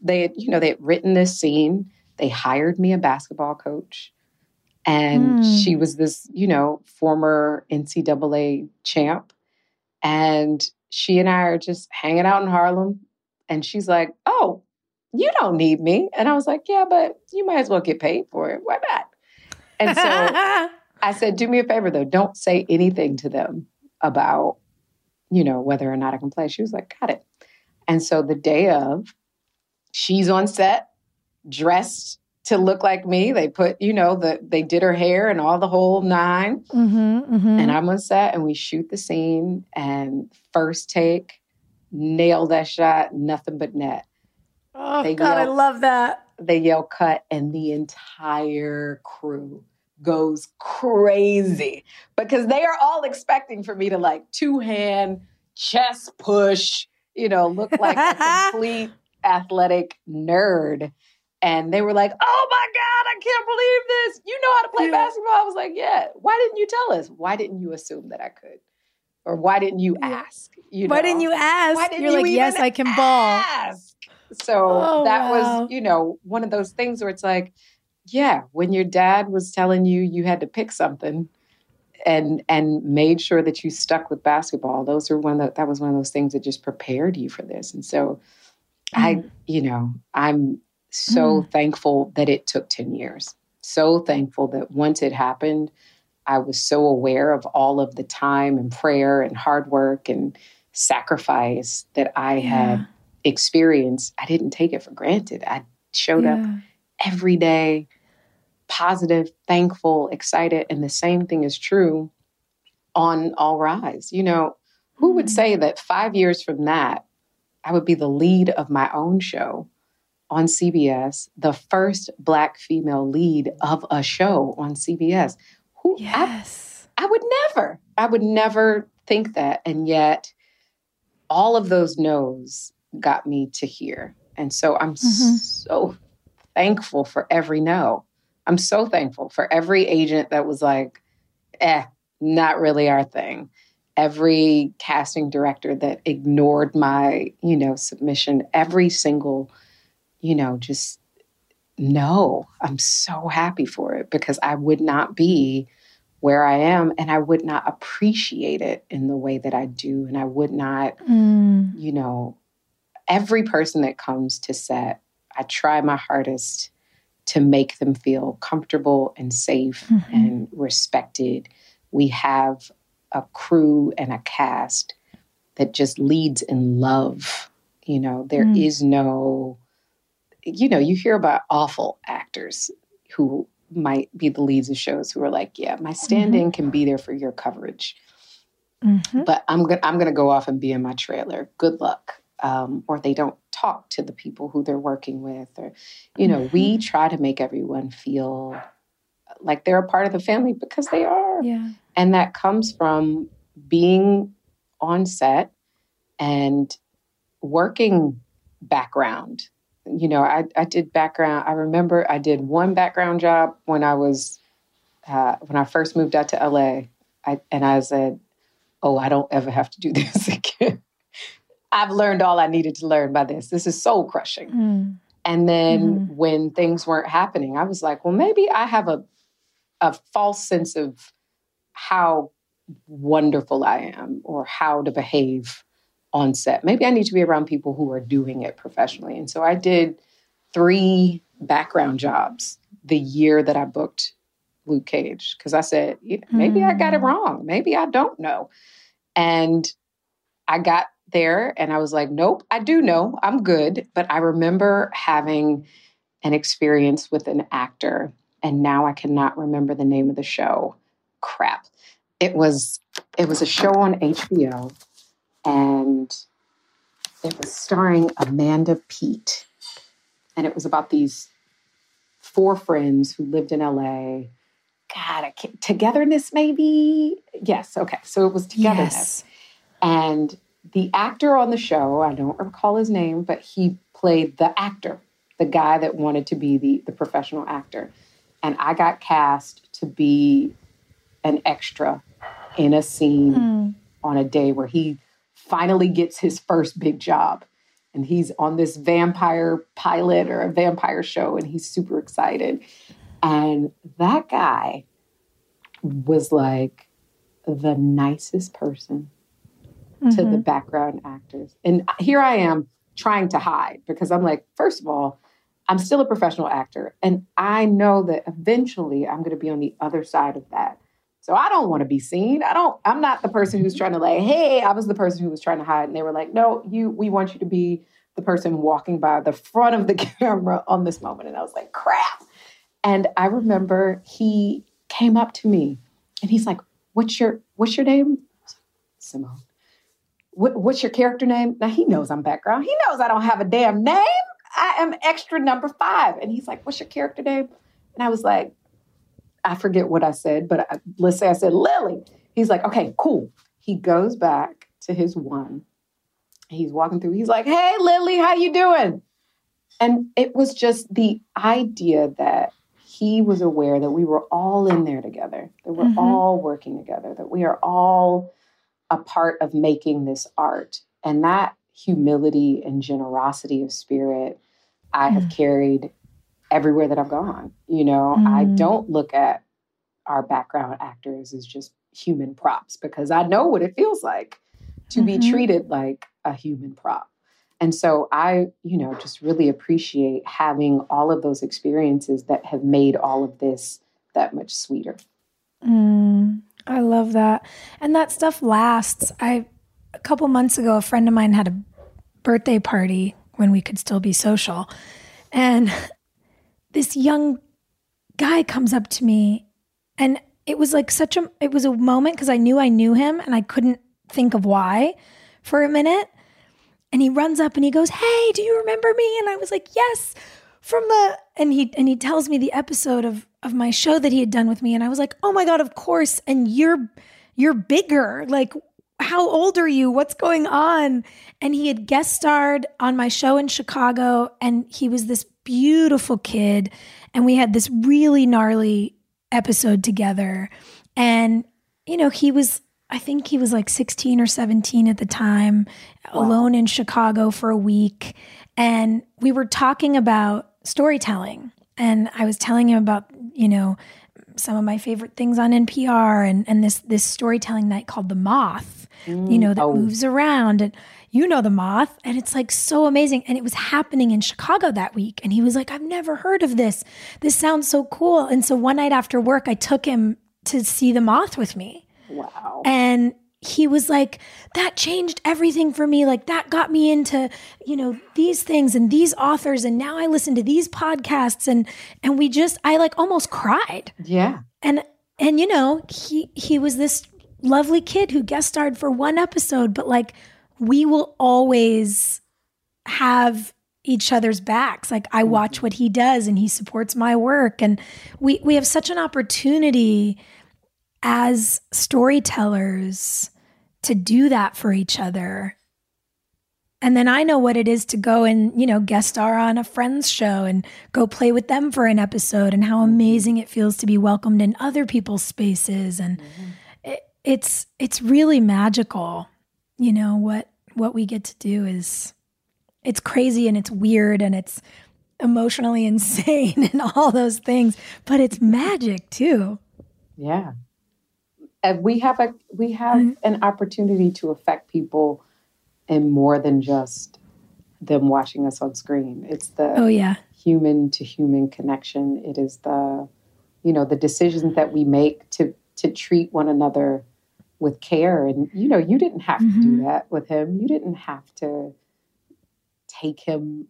they had, you know, they had written this scene. They hired me a basketball coach. And mm. she was this, you know, former NCAA champ. And she and I are just hanging out in Harlem. And she's like, Oh, you don't need me. And I was like, Yeah, but you might as well get paid for it. Why not? And so I said, Do me a favor though, don't say anything to them about, you know, whether or not I can play. She was like, Got it. And so the day of, she's on set dressed to look like me. They put, you know, the they did her hair and all the whole 9 mm-hmm, mm-hmm. And I'm on set and we shoot the scene and first take, nail that shot, nothing but net.
Oh they God, yell, I love that.
They yell cut and the entire crew goes crazy because they are all expecting for me to like two hand chest push, you know, look like a complete athletic nerd. And they were like, oh my God, I can't believe this. You know how to play yeah. basketball? I was like, yeah. Why didn't you tell us? Why didn't you assume that I could? Or why didn't you ask? You
know? Why didn't you ask? Why didn't You're you like, yes, I can ball.
So oh, that wow. was, you know, one of those things where it's like, yeah, when your dad was telling you you had to pick something, and and made sure that you stuck with basketball. Those are one of the, that was one of those things that just prepared you for this. And so I, mm. you know, I'm so mm. thankful that it took 10 years. So thankful that once it happened, I was so aware of all of the time and prayer and hard work and sacrifice that I yeah. had experienced. I didn't take it for granted. I showed yeah. up every day, positive, thankful, excited. And the same thing is true on All Rise. You know, who would mm. say that five years from that, I would be the lead of my own show on CBS, the first Black female lead of a show on CBS. Who,
yes.
I, I would never, I would never think that. And yet, all of those no's got me to here. And so I'm mm-hmm. so thankful for every no. I'm so thankful for every agent that was like, eh, not really our thing every casting director that ignored my, you know, submission, every single, you know, just no, I'm so happy for it because I would not be where I am and I would not appreciate it in the way that I do. And I would not, mm. you know, every person that comes to set, I try my hardest to make them feel comfortable and safe mm-hmm. and respected. We have a crew and a cast that just leads in love. You know, there mm. is no, you know, you hear about awful actors who might be the leads of shows who are like, yeah, my stand-in can be there for your coverage,
Mhm.
but I'm gonna I'm gonna go off and be in my trailer. Good luck. Um, or they don't talk to the people who they're working with, or you know, we try to make everyone feel like they're a part of the family because they are.
Yeah.
And that comes from being on set and working background. You know, I, I did background. I remember I did one background job when I was, uh, when I first moved out to LA. I, and I said, oh, I don't ever have to do this again. I've learned all I needed to learn by this. This is soul crushing.
Mm.
And then when things weren't happening, I was like, well, maybe I have a a false sense of how wonderful I am or how to behave on set. Maybe I need to be around people who are doing it professionally. And so I did three background jobs the year that I booked Luke Cage because I said, "Yeah, maybe I got it hmm. wrong. Maybe I don't know. And I got there and I was like, nope, I do know. I'm good. But I remember having an experience with an actor, and now I cannot remember the name of the show. Crap. It was it was a show on HBO and it was starring Amanda Peet. And it was about these four friends who lived in LA. God, togetherness maybe? Yes, okay. So it was togetherness.
Yes.
And the actor on the show, I don't recall his name, but he played the actor, the guy that wanted to be the, the professional actor. And I got cast to be an extra in a scene
Mm.
on a day where he finally gets his first big job. And he's on this vampire pilot or a vampire show, and he's super excited. And that guy was like the nicest person to the mm-hmm. background actors. And here I am trying to hide because I'm like, first of all, I'm still a professional actor. And I know that eventually I'm going to be on the other side of that. So I don't want to be seen. I don't, I'm not the person who's mm-hmm. trying to like, hey, I was the person who was trying to hide. And they were like, no, you, we want you to be the person walking by the front of the camera on this moment. And I was like, crap. And I remember he came up to me and he's like, what's your, what's your name? Simone what, what's your character name? Now he knows I'm background. He knows I don't have a damn name. I am extra number five. And he's like, what's your character name? And I was like, I forget what I said, but I, let's say I said Lily. He's like, okay, cool. He goes back to his one. He's walking through. He's like, hey, Lily, how you doing? And it was just the idea that he was aware that we were all in there together, that we're
Mhm.
all working together, that we are all a part of making this art. And that humility and generosity of spirit, I have carried everywhere that I've gone. You know, I
Mm.
don't look at our background actors as just human props because I know what it feels like to be
Mhm.
treated like a human prop. And so I, you know, just really appreciate having all of those experiences that have made all of this that much sweeter.
Mm, I love that. And that stuff lasts. I a couple months ago a friend of mine had a birthday party when we could still be social. And this young guy comes up to me and it was like such a it was a moment cuz I knew I knew him and I couldn't think of why for a minute. And he runs up and he goes, "Hey, do you remember me?" And I was like, "Yes." From the and he and he tells me the episode of of my show that he had done with me and I was like, "Oh my god, of course." And you're you're bigger. Like how old are you? What's going on? And he had guest starred on my show in Chicago and he was this beautiful kid and we had this really gnarly episode together. And you know, he was I think he was like 16 or 17 at the time, alone in Chicago for a week. And we were talking about storytelling. And I was telling him about, you know, some of my favorite things on NPR and, and this this storytelling night called The Moth, you mm, know, that
oh.
moves around. And you know The Moth. And it's like so amazing. And it was happening in Chicago that week. And he was like, I've never heard of this. This sounds so cool. And so one night after work, I took him to see The Moth with me.
Wow.
And he was like that changed everything for me like that got me into you know these things and these authors and now i listen to these podcasts and and we just i like almost cried
yeah
and and you know he he was this lovely kid who guest starred for one episode but like we will always have each other's backs like i watch what he does and he supports my work and we we have such an opportunity as storytellers to do that for each other. And then I know what it is to go and, you know, guest star on a friend's show and go play with them for an episode and how amazing it feels to be welcomed in other people's spaces and mm-hmm. it, it's it's really magical. You know, what what we get to do is it's crazy and it's weird and it's emotionally insane and all those things, but it's magic too.
Yeah and we have a we have mm-hmm. an opportunity to affect people in more than just them watching us on screen. It's the
oh yeah
human to human connection. It is the you know the decisions that we make to to treat one another with care. And you know you didn't have mm-hmm. to do mm-hmm. that with him. You didn't have to take him.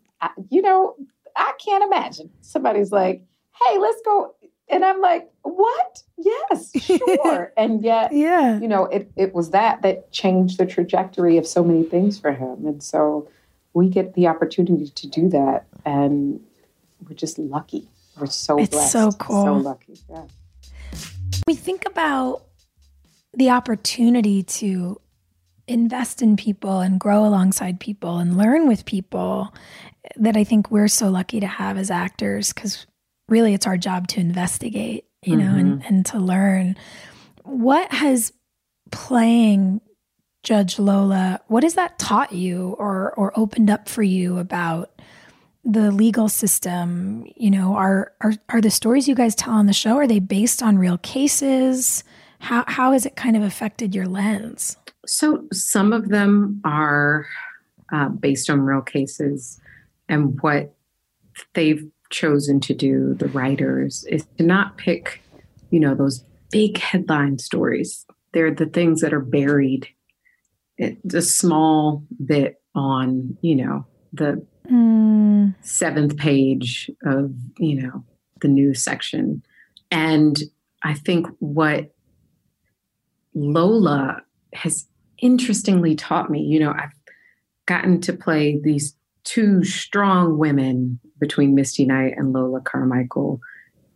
You know I can't imagine somebody's like, hey, let's go and I'm like, what? Yes, sure. and yet,
yeah,
you know, it, it was that that changed the trajectory of so many things for him. And so we get the opportunity to do that. And we're just lucky. We're so
it's
blessed.
so cool.
So lucky. Yeah.
We think about the opportunity to invest in people and grow alongside people and learn with people that I think we're so lucky to have as actors because really it's our job to investigate, you know, mm-hmm. and, and to learn. What has playing Judge Lola, what has that taught you or or opened up for you about the legal system? You know, are are are the stories you guys tell on the show are they based on real cases? How how has it kind of affected your lens?
So some of them are uh, based on real cases, and what they've chosen to do, the writers, is to not pick, you know, those big headline stories. They're the things that are buried. It's a small bit on, you know, the mm. seventh page of, you know, the news section. And I think what Lola has interestingly taught me, you know, I've gotten to play these two strong women between Misty Knight and Lola Carmichael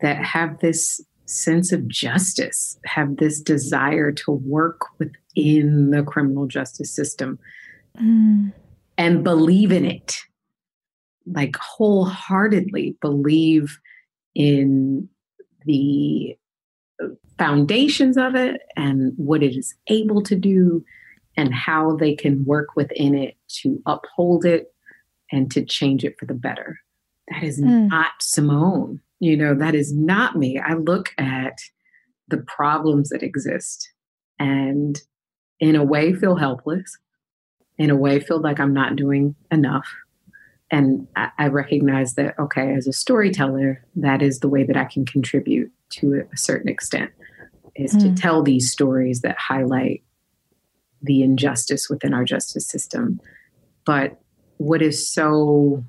that have this sense of justice, have this desire to work within the criminal justice system mm. and believe in it, like wholeheartedly believe in the foundations of it and what it is able to do and how they can work within it to uphold it and to change it for the better. That is mm. not Simone. You know, that is not me. I look at the problems that exist and in a way feel helpless, in a way feel like I'm not doing enough. And I, recognize that, okay, as a storyteller, that is the way that I can contribute to a certain extent, is mm. to hmm. tell these stories that highlight the injustice within our justice system. But what is so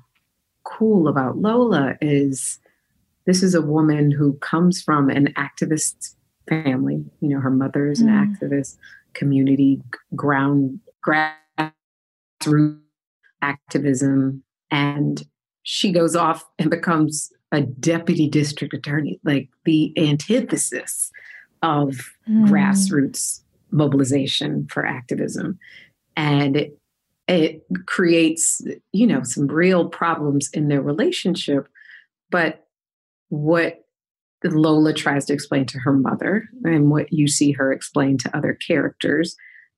cool about Lola is this is a woman who comes from an activist family. You know, her mother is an mm. activist, community ground grassroots activism, and she goes off and becomes a deputy district attorney, like the antithesis of mm. grassroots mobilization for activism. And it, it creates you know some real problems in their relationship but what lola tries to explain to her mother and what you see her explain to other characters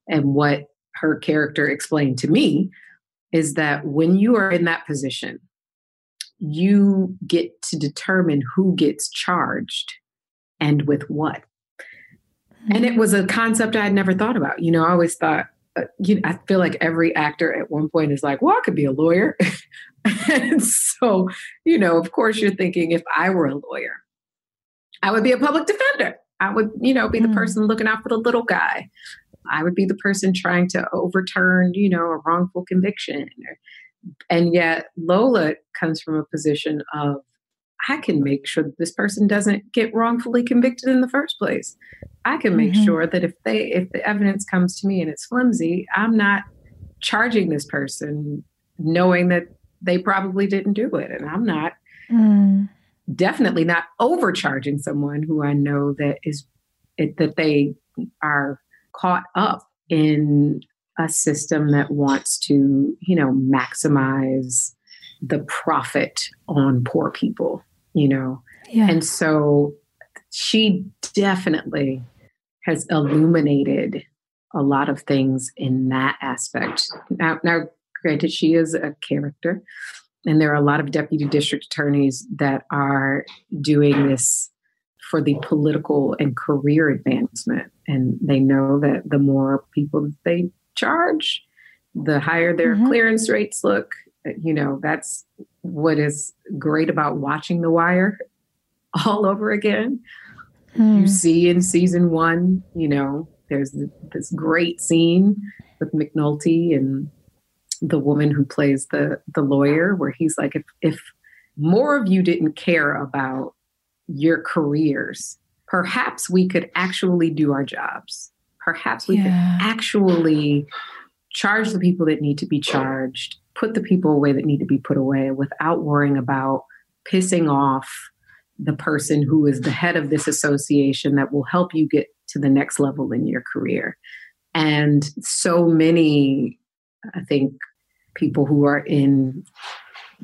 and what her character explained to me is that when you are in that position you get to determine who gets charged and with what and it was a concept i had never thought about you know i always thought uh, you know, I feel like every actor at one point is like, well, I could be a lawyer. and so, you know, of course, you're thinking if I were a lawyer, I would be a public defender. I would, you know, be the mm. person looking out for the little guy. I would be the person trying to overturn, you know, a wrongful conviction. And yet Lola comes from a position of I can make sure that this person doesn't get wrongfully convicted in the first place. I can make mm-hmm. sure that if they if the evidence comes to me and it's flimsy, I'm not charging this person knowing that they probably didn't do it and I'm not mm. definitely not overcharging someone who I know that is it, that they are caught up in a system that wants to, you know, maximize the profit on poor people, you know. Yeah. And so she definitely has illuminated a lot of things in that aspect. Now, now granted, she is a character, and there are a lot of deputy district attorneys that are doing this for the political and career advancement. And they know that the more people they charge, the higher their mm-hmm. clearance rates look. You know, that's what is great about watching The Wire all over again. Mm. You see in season one, you know, there's this great scene with McNulty and the woman who plays the the lawyer, where he's like, if if more of you didn't care about your careers, perhaps we could actually do our jobs. Perhaps we yeah. could actually charge the people that need to be charged, put the people away that need to be put away without worrying about pissing off the person who is the head of this association that will help you get to the next level in your career. And so many, I think, people who are in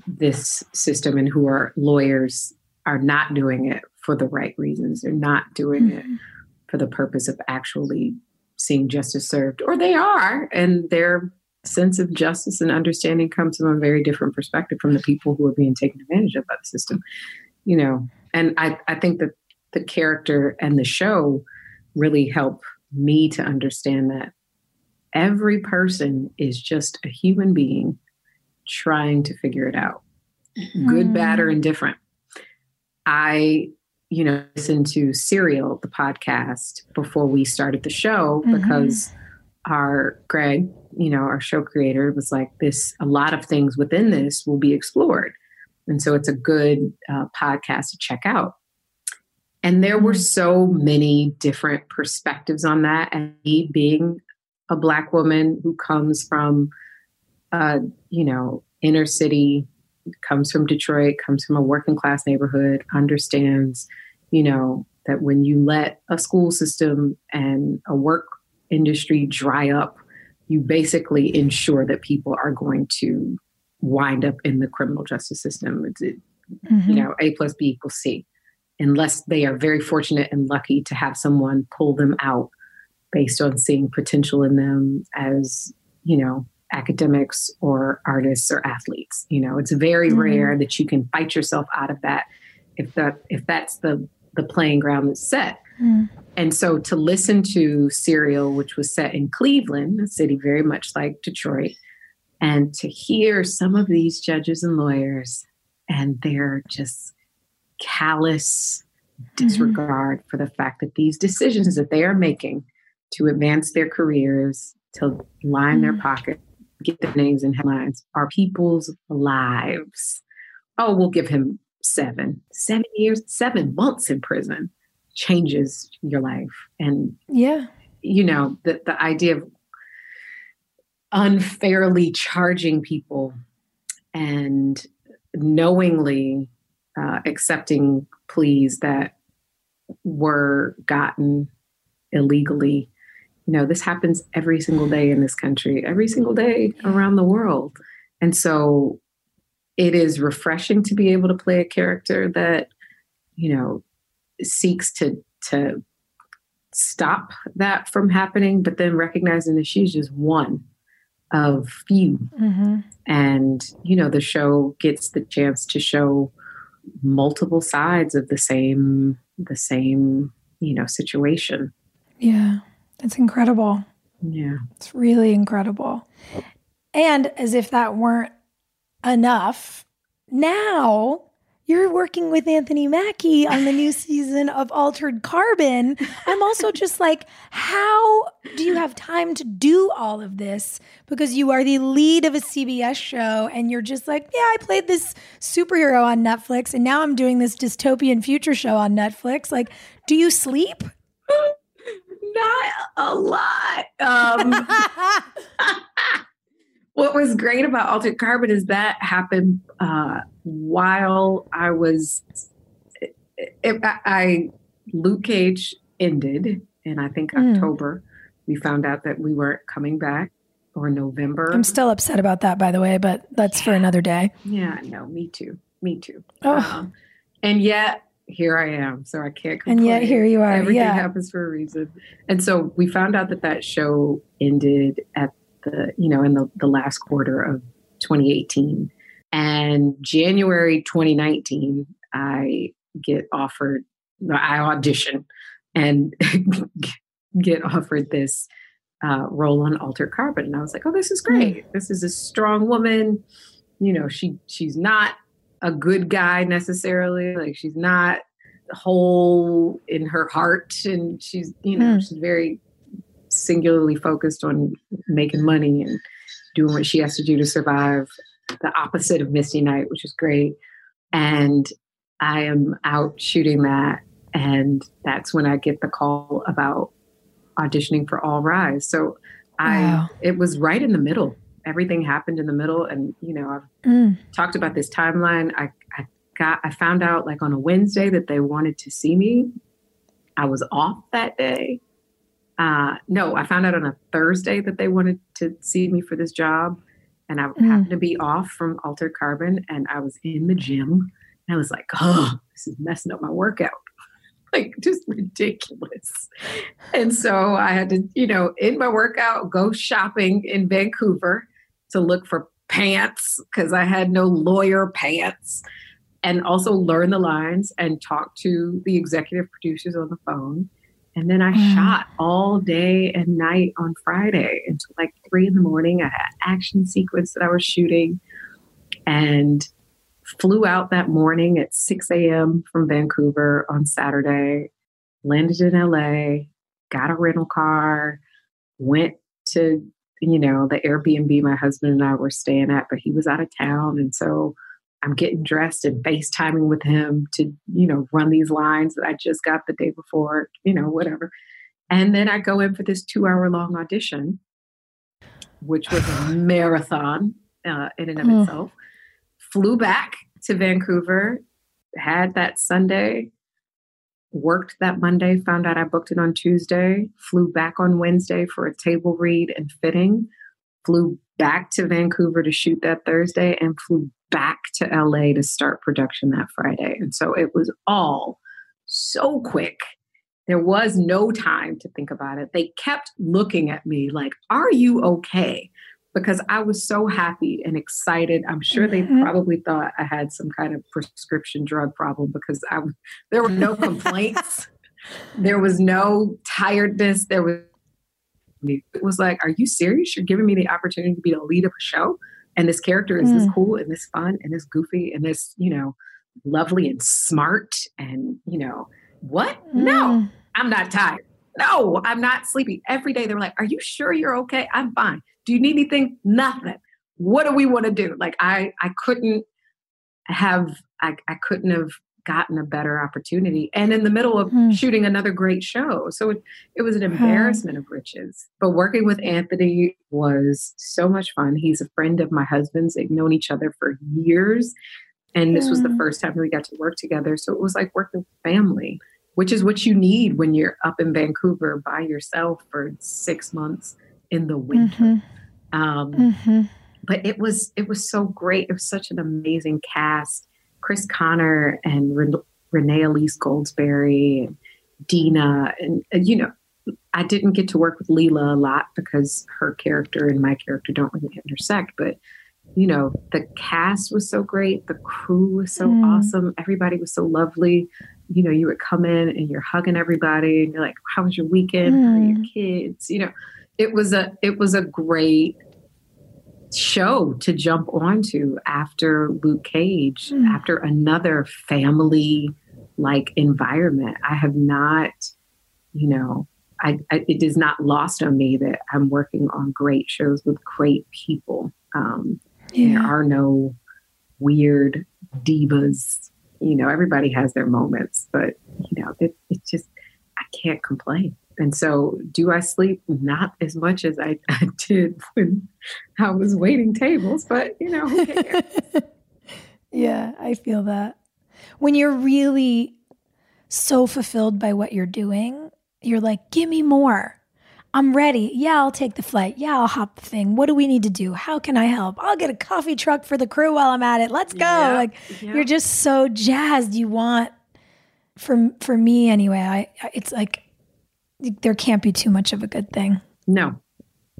this system and who are lawyers are not doing it for the right reasons. They're not doing mm-hmm. it for the purpose of actually seeing justice served, or they are, and their sense of justice and understanding comes from a very different perspective from the people who are being taken advantage of by the system. You know, and I, I think that the character and the show really help me to understand that every person is just a human being trying to figure it out, good, mm. bad, or mm. indifferent. I, you know, listened to Serial, the podcast, before we started the show mm-hmm. because our Greg, you know, our show creator was like, this, a lot of things within this will be explored. And so it's a good uh, podcast to check out. And there were mm-hmm. so many different perspectives on that. And me being a Black woman who comes from, uh, you know, inner city comes from Detroit, comes from a working class neighborhood, understands, you know, that when you let a school system and a work industry dry up, you basically ensure that people are going to wind up in the criminal justice system. It's, it, mm-hmm. you know, A plus B equals C, unless they are very fortunate and lucky to have someone pull them out based on seeing potential in them as, you know, academics or artists or athletes. You know, it's very mm-hmm. rare that you can fight yourself out of that if that if that's the the playing ground that's set. Mm. And so to listen to Serial, which was set in Cleveland, a city very much like Detroit, and to hear some of these judges and lawyers and their just callous mm-hmm. disregard mm-hmm. for the fact that these decisions that they are making to advance their careers, to line mm-hmm. their pocket, get their names in headlines are people's lives. Oh, we'll give him seven, seven years, seven months in prison changes your life. And
yeah,
you know, the, the idea of unfairly charging people and knowingly uh, accepting pleas that were gotten illegally you know this happens every single day in this country every single day around the world. And so it is refreshing to be able to play a character that you know seeks to to stop that from happening but then recognizing that she's just one of few. Mm-hmm. and you know the show gets the chance to show multiple sides of the same the same you know situation.
Yeah it's incredible.
Yeah.
It's really incredible. And as if that weren't enough, now you're working with Anthony Mackie on the new season of Altered Carbon. I'm also just like, how do you have time to do all of this? Because you are the lead of a CBS show and you're just like, yeah, I played this superhero on Netflix and now I'm doing this dystopian future show on Netflix. Like, do you sleep?
Not a lot. Um, what was great about Altered Carbon is that happened uh, while I was. It, it, I Luke Cage ended, and I think mm. October we found out that we weren't coming back, or November.
I'm still upset about that, by the way, but that's yeah. for another day.
Yeah, no, me too. Me too. Oh. Um, and yet here I am. So I can't complain.
And yet here you are.
Everything
yeah.
happens for a reason. And so we found out that that show ended at the, you know, in the, the last quarter of 2018. And January 2019, I get offered, I audition and get offered this uh, role on Altered Carbon. And I was like, oh, this is great. Mm. This is a strong woman. You know, she she's not a good guy necessarily. Like she's not whole in her heart, and she's you know mm. she's very singularly focused on making money and doing what she has to do to survive. The opposite of Misty Knight, which is great. And I am out shooting that, and that's when I get the call about auditioning for All Rise. So I it was right in the middle everything happened in the middle. And you know i've mm. talked about this timeline. I, I got i found out like on a wednesday that they wanted to see me. I was off that day. Uh, no i found out on a thursday that they wanted to see me for this job. And i mm. happened to be off from altered carbon and i was in the gym. And i was like oh this is messing up my workout. Like just ridiculous. And so I had to, you know, in my workout, go shopping in Vancouver to look for pants because I had no lawyer pants and also learn the lines and talk to the executive producers on the phone. And then I mm. shot all day and night on Friday until like three in the morning. I had action sequence that I was shooting and flew out that morning at 6 a.m. from Vancouver on Saturday, landed in LA, got a rental car, went to you know, the Airbnb my husband and I were staying at, but he was out of town. And so I'm getting dressed and FaceTiming with him to, you know, run these lines that I just got the day before, you know, whatever. And then I go in for this two hour long audition, which was a marathon uh, in and of mm. itself. Flew back to Vancouver, had that Sunday worked that Monday, found out I booked it on Tuesday, flew back on Wednesday for a table read and fitting, flew back to Vancouver to shoot that Thursday, and flew back to LA to start production that Friday. And so it was all so quick. There was no time to think about it. They kept looking at me like, Are you okay? Because I was so happy and excited. I'm sure they mm-hmm. probably thought I had some kind of prescription drug problem because I there were no complaints. there was no tiredness. There was it was like, are you serious? You're giving me the opportunity to be the lead of a show, and this character is mm. this cool and this fun and this goofy and this you know lovely and smart and you know what? Mm. No, I'm not tired. No, I'm not sleepy. Every day they're like, Are you sure you're okay? I'm fine. Do you need anything? Nothing. What do we want to do? Like I I couldn't have I, I couldn't have gotten a better opportunity and in the middle of mm. shooting another great show. So it, it was an embarrassment of riches. But working with Anthony was so much fun. He's a friend of my husband's. They've known each other for years. And this was the first time we got to work together. So it was like working with family which is what you need when you're up in Vancouver by yourself for six months in the winter. Mm-hmm. Um, mm-hmm. But it was it was so great. It was such an amazing cast. Chris Conner and Ren- Renee Elise Goldsberry and Dina and, and you know I didn't get to work with Lela a lot because her character and my character don't really intersect, but you know, the cast was so great, the crew was so mm. awesome, everybody was so lovely you know, you would come in and you're hugging everybody and you're like, how was your weekend? Mm. How are your mm. kids? You know, it was a it was a great show to jump onto after Luke Cage, mm. after another family like environment. I have not, you know, I, I, it is not lost on me that I'm working on great shows with great people. Um, yeah. There are no weird divas. You know, everybody has their moments, but you know, it, just I can't complain. And so, do I sleep? Not as much as I, I did when I was waiting tables, but you know,
yeah, I feel that. When you're really so fulfilled by what you're doing, you're like, give me more. I'm ready. Yeah, I'll take the flight. Yeah, I'll hop the thing. What do we need to do? How can I help? I'll get a coffee truck for the crew while I'm at it. Let's go. Yeah, like yeah. you're just so jazzed. You want for for me anyway. I it's like there can't be too much of a good thing.
No,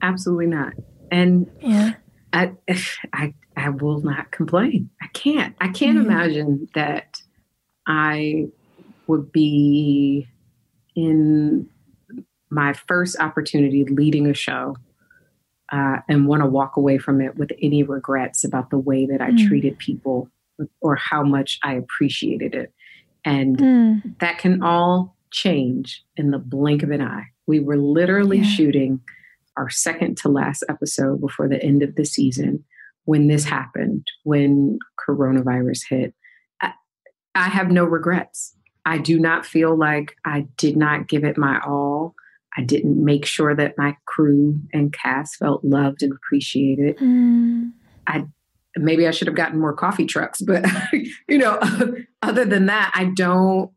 absolutely not. And yeah, I, I, I will not complain. I can't. I can't mm-hmm. imagine that I would be in my first opportunity leading a show uh, and want to walk away from it with any regrets about the way that I mm. treated people or how much I appreciated it. And mm. that can all change in the blink of an eye. We were literally yeah. shooting our second to last episode before the end of the season when this happened, when coronavirus hit. I, I have no regrets. I do not feel like I did not give it my all. I didn't make sure that my crew and cast felt loved and appreciated. Mm. I maybe I should have gotten more coffee trucks, but you know, other than that, I don't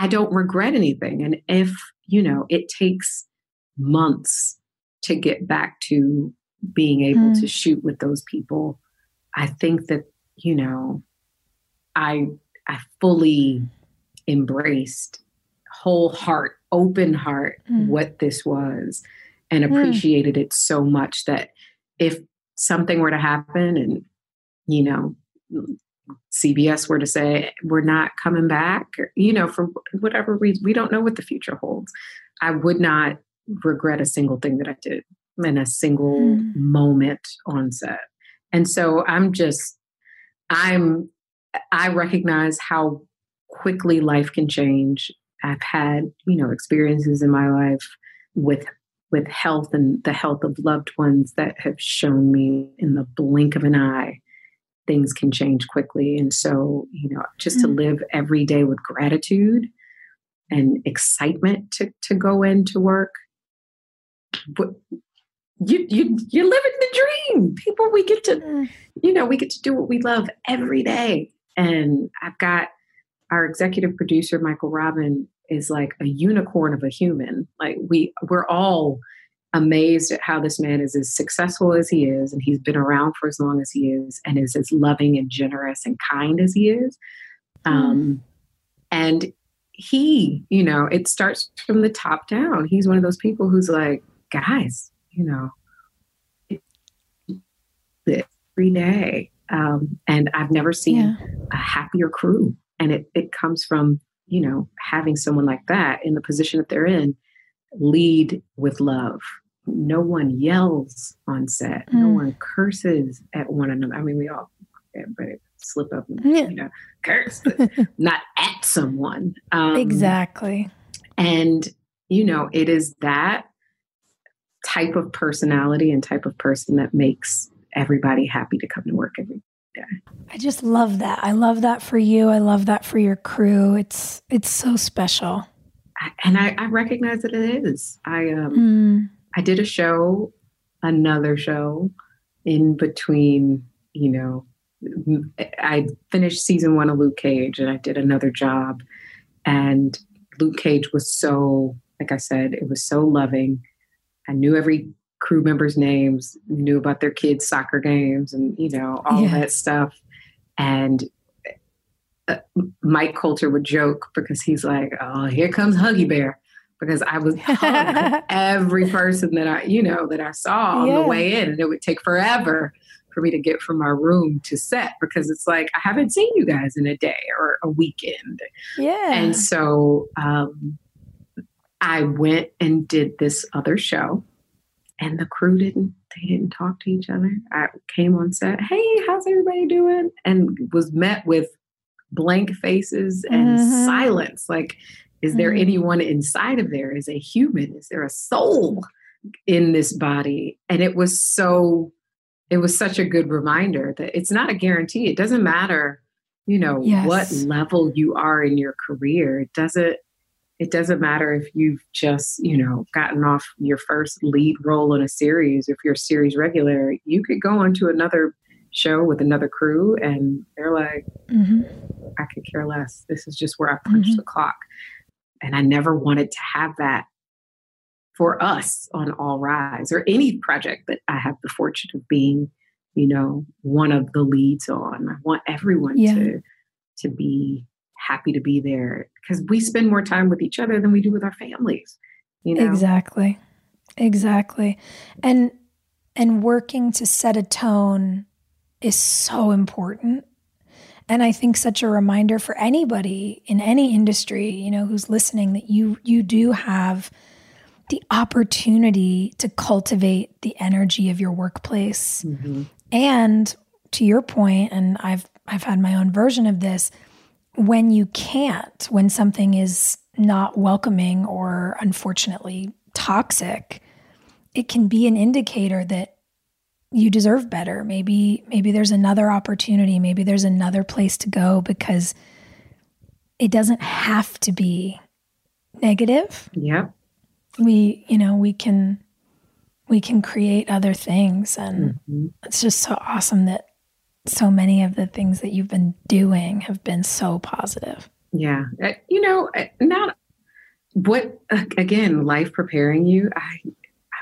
I don't regret anything. And if, you know, it takes months to get back to being able mm. to shoot with those people, I think that, you know, I I fully embraced whole heart, open heart mm. what this was and mm. appreciated mm. it so much that if something were to happen and you know CBS were to say, we're not coming back, you know, for whatever reason, we don't know what the future holds. I would not regret a single thing that I did in a single mm. moment on set. And so I'm just, I'm, I recognize how quickly life can change. I've had, you know, experiences in my life with with health and the health of loved ones that have shown me in the blink of an eye things can change quickly. And so, you know, just mm-hmm. to mm. live every day with gratitude and excitement to, to go into work. But you you you're living the dream. People we get to, mm. you know, we get to do what we love every day. And I've got our executive producer, Michael Robin, is like a unicorn of a human. Like we we're all amazed at how this man is as successful as he is, and he's been around for as long as he is, and is as loving and generous and kind as he is. Mm. Um, and he, you know, it starts from the top down. He's one of those people who's like, guys, you know, it's every day. Um, and I've never seen yeah. a happier crew. And it, it comes from, you know, having someone like that in the position that they're in lead with love no one yells on set. Mm. No one curses at one another. I mean, we all, but slip up and yeah. you know curse, not at someone.
Um, exactly.
And you know, it is that type of personality and type of person that makes everybody happy to come to work every day.
I just love that. I love that for you. I love that for your crew. It's it's so special.
And I, I recognize that it is. I um mm I did a show, another show in between, you know, I finished season one of Luke Cage and I did another job. And Luke Cage was so, like I said, it was so loving. I knew every crew member's names, knew about their kids' soccer games and, you know, all yeah. that stuff. And uh, Mike Colter would joke because he's like, oh, here comes Huggy Bear because I was hugging every person that I, you know, that I saw on yeah. the way in, and it would take forever for me to get from my room to set because it's like I haven't seen you guys in a day or a weekend.
Yeah.
And so um, I went and did this other show, and the crew didn't they didn't talk to each other. I came on set, hey, how's everybody doing? And was met with blank faces and mm-hmm. silence. Like, is there mm-hmm. anyone inside of there? Is a human? Is there a soul in this body? And it was so, it was such a good reminder that it's not a guarantee. It doesn't matter, you know, yes. what level you are in your career. It doesn't, it doesn't matter if you've just you know gotten off your first lead role in a series if you're a series regular you could go onto another show with another crew and they're like mm-hmm. i could care less this is just where i punch mm-hmm. the clock and i never wanted to have that for us on all rise or any project that i have the fortune of being you know one of the leads on i want everyone yeah. to to be happy to be there because we spend more time with each other than we do with our families you know?
Exactly. Exactly. And and working to set a tone is so important. And i think such a reminder for anybody in any industry you know who's listening that you you do have the opportunity to cultivate the energy of your workplace. Mm-hmm. and to your point and i've i've had my own version of this when you can't, when something is not welcoming or unfortunately toxic, it can be an indicator that you deserve better. Maybe maybe there's another opportunity, maybe there's another place to go because it doesn't have to be negative.
Yeah.
We, you know, we can we can create other things and mm-hmm. it's just so awesome that so many of the things that you've been doing have been so positive.
Yeah. Uh, you know, uh, not what, uh, again, life preparing you. I,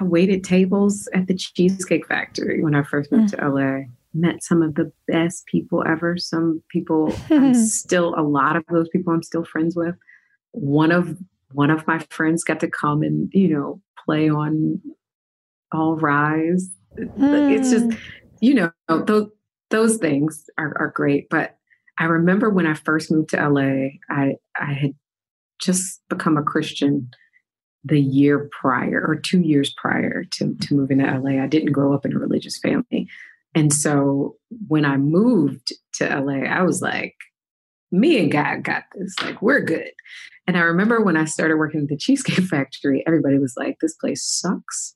I waited tables at the Cheesecake Factory when I first moved mm. to LA. Met some of the best people ever. Some people, I'm still, a lot of those people I'm still friends with. One of one of my friends got to come and you know play on All Rise. Mm. It's just mm. you know those those things are, are great. But I remember when I first moved to LA, I, I had just become a Christian the year prior or two years prior to, to moving to LA. I didn't grow up in a religious family. And so when I moved to LA, I was like, me and God got this. Like, we're good. And I remember when I started working at the Cheesecake Factory, everybody was like, this place sucks.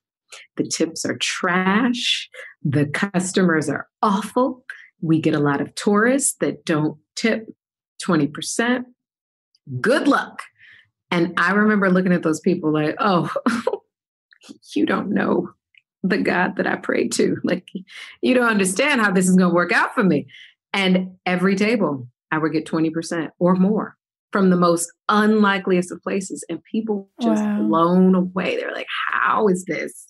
The tips are trash. The customers are awful. We get a lot of tourists that don't tip 20%. Good luck. And I remember looking at those people like, oh, you don't know the God that I pray to. Like, you don't understand how this is going to work out for me. And every table, I would get 20% or more from the most unlikeliest of places. And people just wow. blown away. They're like, how is this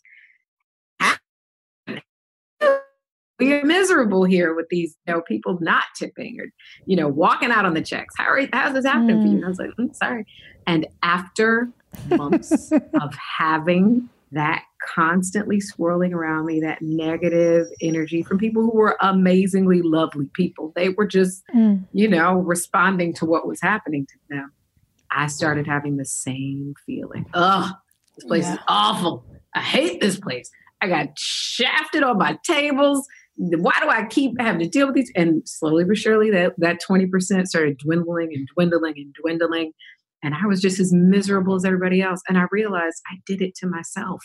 we are miserable here with these you know people not tipping or you know walking out on the checks. How are how's this happening mm. for you? And i was like mm, sorry. And after months of having that constantly swirling around me that negative energy from people who were amazingly lovely people they were just mm. you know responding to what was happening to them. I started having the same feeling. Ugh this place yeah. is awful. I hate this place. I got shafted on my tables why do I keep having to deal with these? And slowly but surely, that that twenty percent started dwindling and dwindling and dwindling, and I was just as miserable as everybody else. And I realized I did it to myself.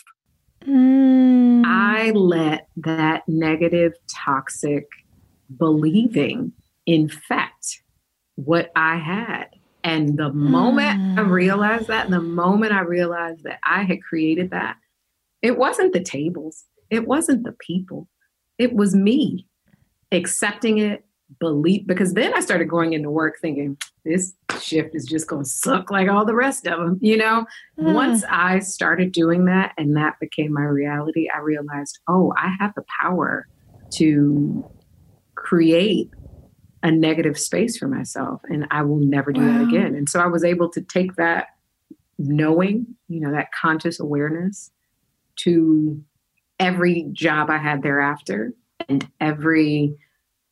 Mm. I let that negative, toxic believing infect what I had. And the moment mm. I realized that, the moment I realized that I had created that, it wasn't the tables, it wasn't the people, it was me accepting it, believe because then I started going into work thinking this shift is just going to suck like all the rest of them, you know. Mm. Once I started doing that and that became my reality, I realized, oh, I have the power to create a negative space for myself and I will never do wow. that again. And so I was able to take that knowing, you know, that conscious awareness to every job I had thereafter and every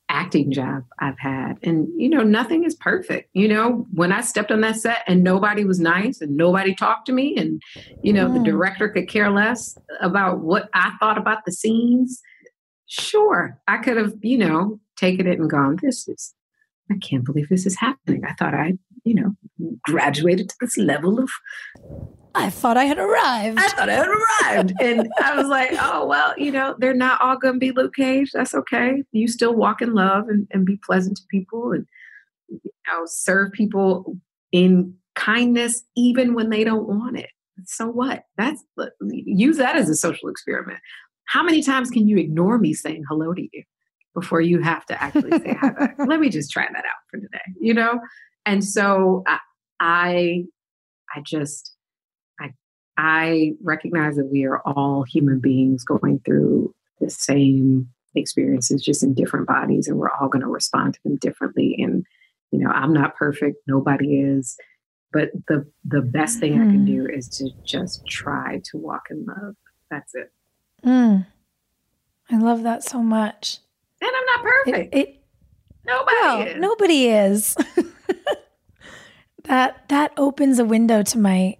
acting job I've had. And, you know, nothing is perfect. You know, when I stepped on that set and nobody was nice and nobody talked to me and, you know, mm. the director could care less, about what I thought about the scenes, sure, I could have, you know, taken it and gone, this is, I can't believe this is happening. I thought I, you know, graduated to this level of.
I thought I had arrived.
I thought I had arrived. and I was like, oh, well, you know, they're not all going to be Luke Cage. That's okay. You still walk in love and, and be pleasant to people and, you know, serve people in kindness, even when they don't want it. So what? That's use that as a social experiment. How many times can you ignore me saying hello to you before you have to actually say hi back? Let me just try that out for today, you know? And so I, I, I just, I, recognize that we are all human beings going through the same experiences, just in different bodies, and we're all going to respond to them differently. And you know, I'm not perfect; nobody is. But the the best thing mm. I can mm. do is to just try to walk in love. That's it.
Mm. I love that so much.
And I'm not perfect. It, it nobody
no,
is.
Nobody is. that that opens a window to my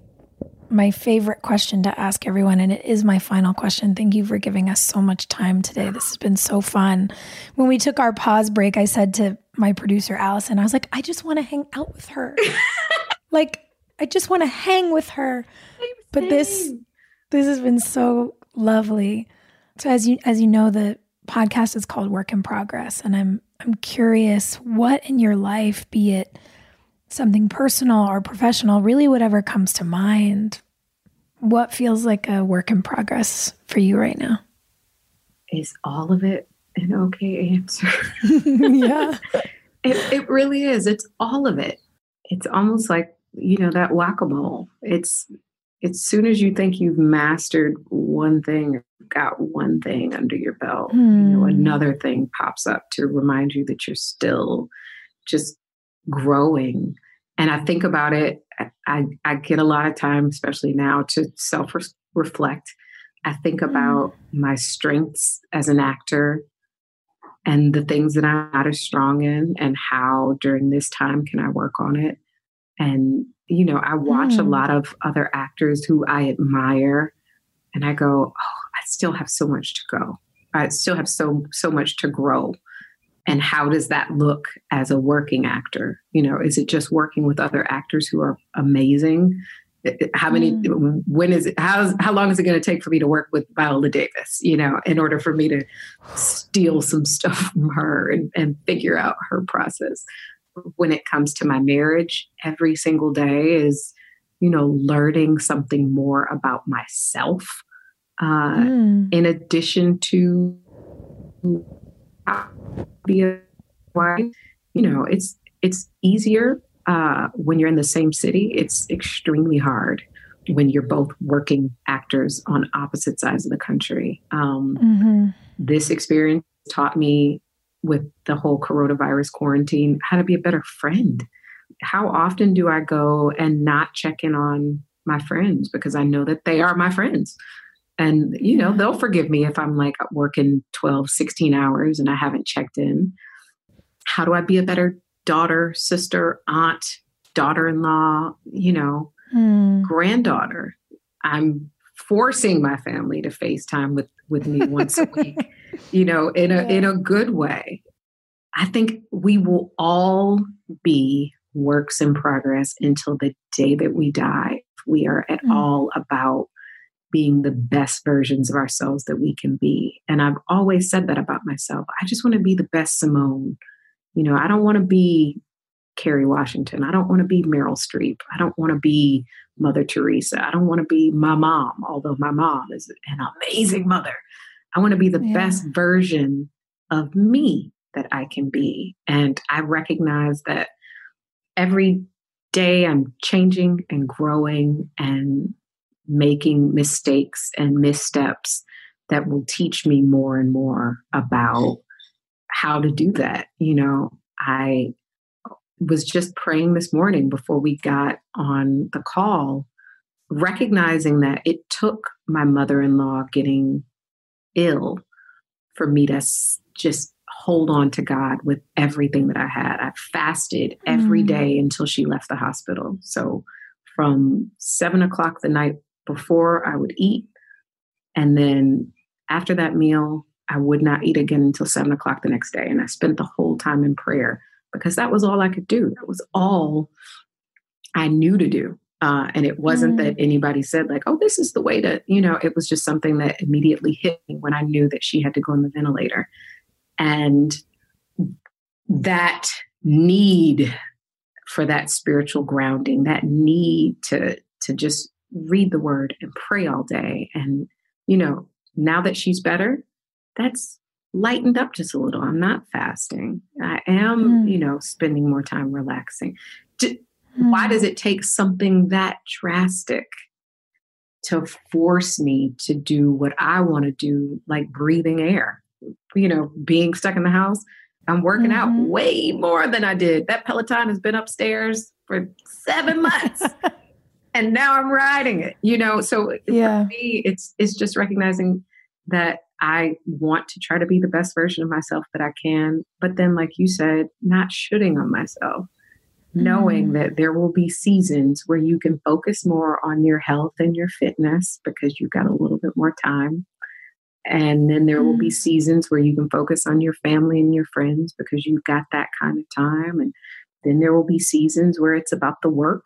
my favorite question to ask everyone and it is my final question. Thank you for giving us so much time today. This has been so fun. When we took our pause break, I said to my producer Allison, I was like, I just want to hang out with her. like I just want to hang with her. But this this has been so lovely. So as you as you know, the podcast is called Work in Progress, and I'm I'm curious what in your life, be it something personal or professional, really whatever comes to mind, what feels like a work in progress for you right now?
Is all of it an okay answer?
yeah.
It, it really is. It's all of it. It's almost like, you know, that whack a mole. It's as soon as you think you've mastered one thing, got one thing under your belt, mm. you know, hmm. another thing pops up to remind you that you're still just growing. And I think about it, I, I get a lot of time, especially now, to self reflect. I think mm. about my strengths as an actor and the things that I'm not as strong in, and how during this time can I work on it. And, you know, I watch mm. a lot of other actors who I admire, and I go, oh, I still have so much to go. I still have so so much to grow and how does that look as a working actor you know is it just working with other actors who are amazing how many mm. when is it how, how long is it going to take for me to work with viola davis you know in order for me to steal some stuff from her and, and figure out her process when it comes to my marriage every single day is you know learning something more about myself uh, mm. in addition to be a wife. You know, it's it's easier uh, when you're in the same city. It's extremely hard when you're both working actors on opposite sides of the country. Um, mm-hmm. This experience taught me with the whole coronavirus quarantine how to be a better friend. How often do I go and not check in on my friends because I know that they are my friends? And, you know, they'll forgive me if I'm like working 12, 16 hours and I haven't checked in. How do I be a better daughter, sister, aunt, daughter in law, you know, mm. granddaughter? I'm forcing my family to FaceTime with, with me once a week, you know, in a, yeah. in a good way. I think we will all be works in progress until the day that we die. We are at mm. all about being the best versions of ourselves that we can be. And I've always said that about myself. I just want to be the best Simone. You know, I don't want to be Kerry Washington. I don't want to be Meryl Streep. I don't want to be Mother Teresa. I don't want to be my mom, although my mom is an amazing mother. I want to be the yeah. best version of me that I can be. And I recognize that every day I'm changing and growing and making mistakes and missteps that will teach me more and more about how to do that. You know, I was just praying this morning before we got on the call, recognizing that it took my mother in law getting ill for me to just hold on to God with everything that I had. I fasted every mm. until she left the hospital. So from seven o'clock the night before I would eat And then after that meal, I would not eat again until seven o'clock the next day. And I spent the whole time in prayer because that was all I could do. That was all I knew to do. Uh, and it wasn't mm. that anybody said, like, oh, this is the way to, you know, it was just something that immediately hit me when I knew that she had to go on the ventilator. And that need for that spiritual grounding, that need to to just read the word and pray all day. And, you know, now that she's better, that's lightened up just a little. I'm not fasting. I am, mm. you know, spending more time relaxing. D- mm. Why does it take something that drastic to force me to do what I want to do, like breathing air? You know, being stuck in the house. I'm working mm-hmm. out way more than I did. That Peloton has been upstairs for seven months. and now I'm riding it, you know. So yeah. for me, it's it's just recognizing that I want to try to be the best version of myself that I can. But then, like you said, not shooting on myself, mm. knowing that there will be seasons where you can focus more on your health and your fitness because you've got a little bit more time. And then there will be mm. seasons where you can focus on your family and your friends because you've got that kind of time. And then there will be seasons where it's about the work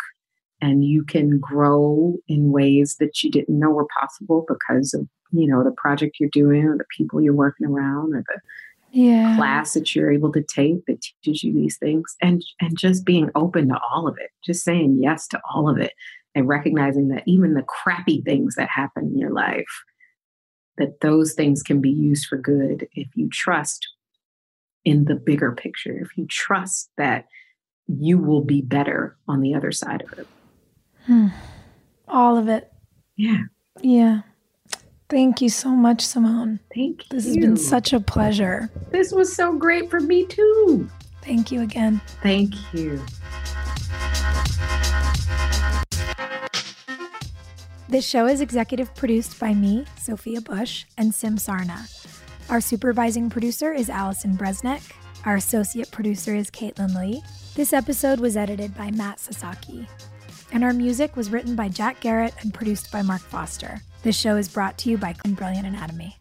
and you can grow in ways that you didn't know were possible because of you know the project you're doing or the people you're working around or the yeah. class that you're able to take that teaches you these things and and just being open to all of it just saying yes to all of it and recognizing that even the crappy things that happen in your life that those things can be used for good if you trust in the bigger picture if you trust that you will be better on the other side of it
Hmm. All of it.
Yeah.
Yeah. Thank you so much, Simone.
Thank
you. This has been such a pleasure.
This was so great for me, too.
Thank you again.
Thank you.
This show is executive produced by me, Sophia Bush, and Sim Sarna. Our supervising producer is Allison Bresnick. Our associate producer is Caitlin Lee. This episode was edited by Matt Sasaki and our music was written by Jack Garrett and produced by Mark Foster. This show is brought to you by Brilliant Anatomy.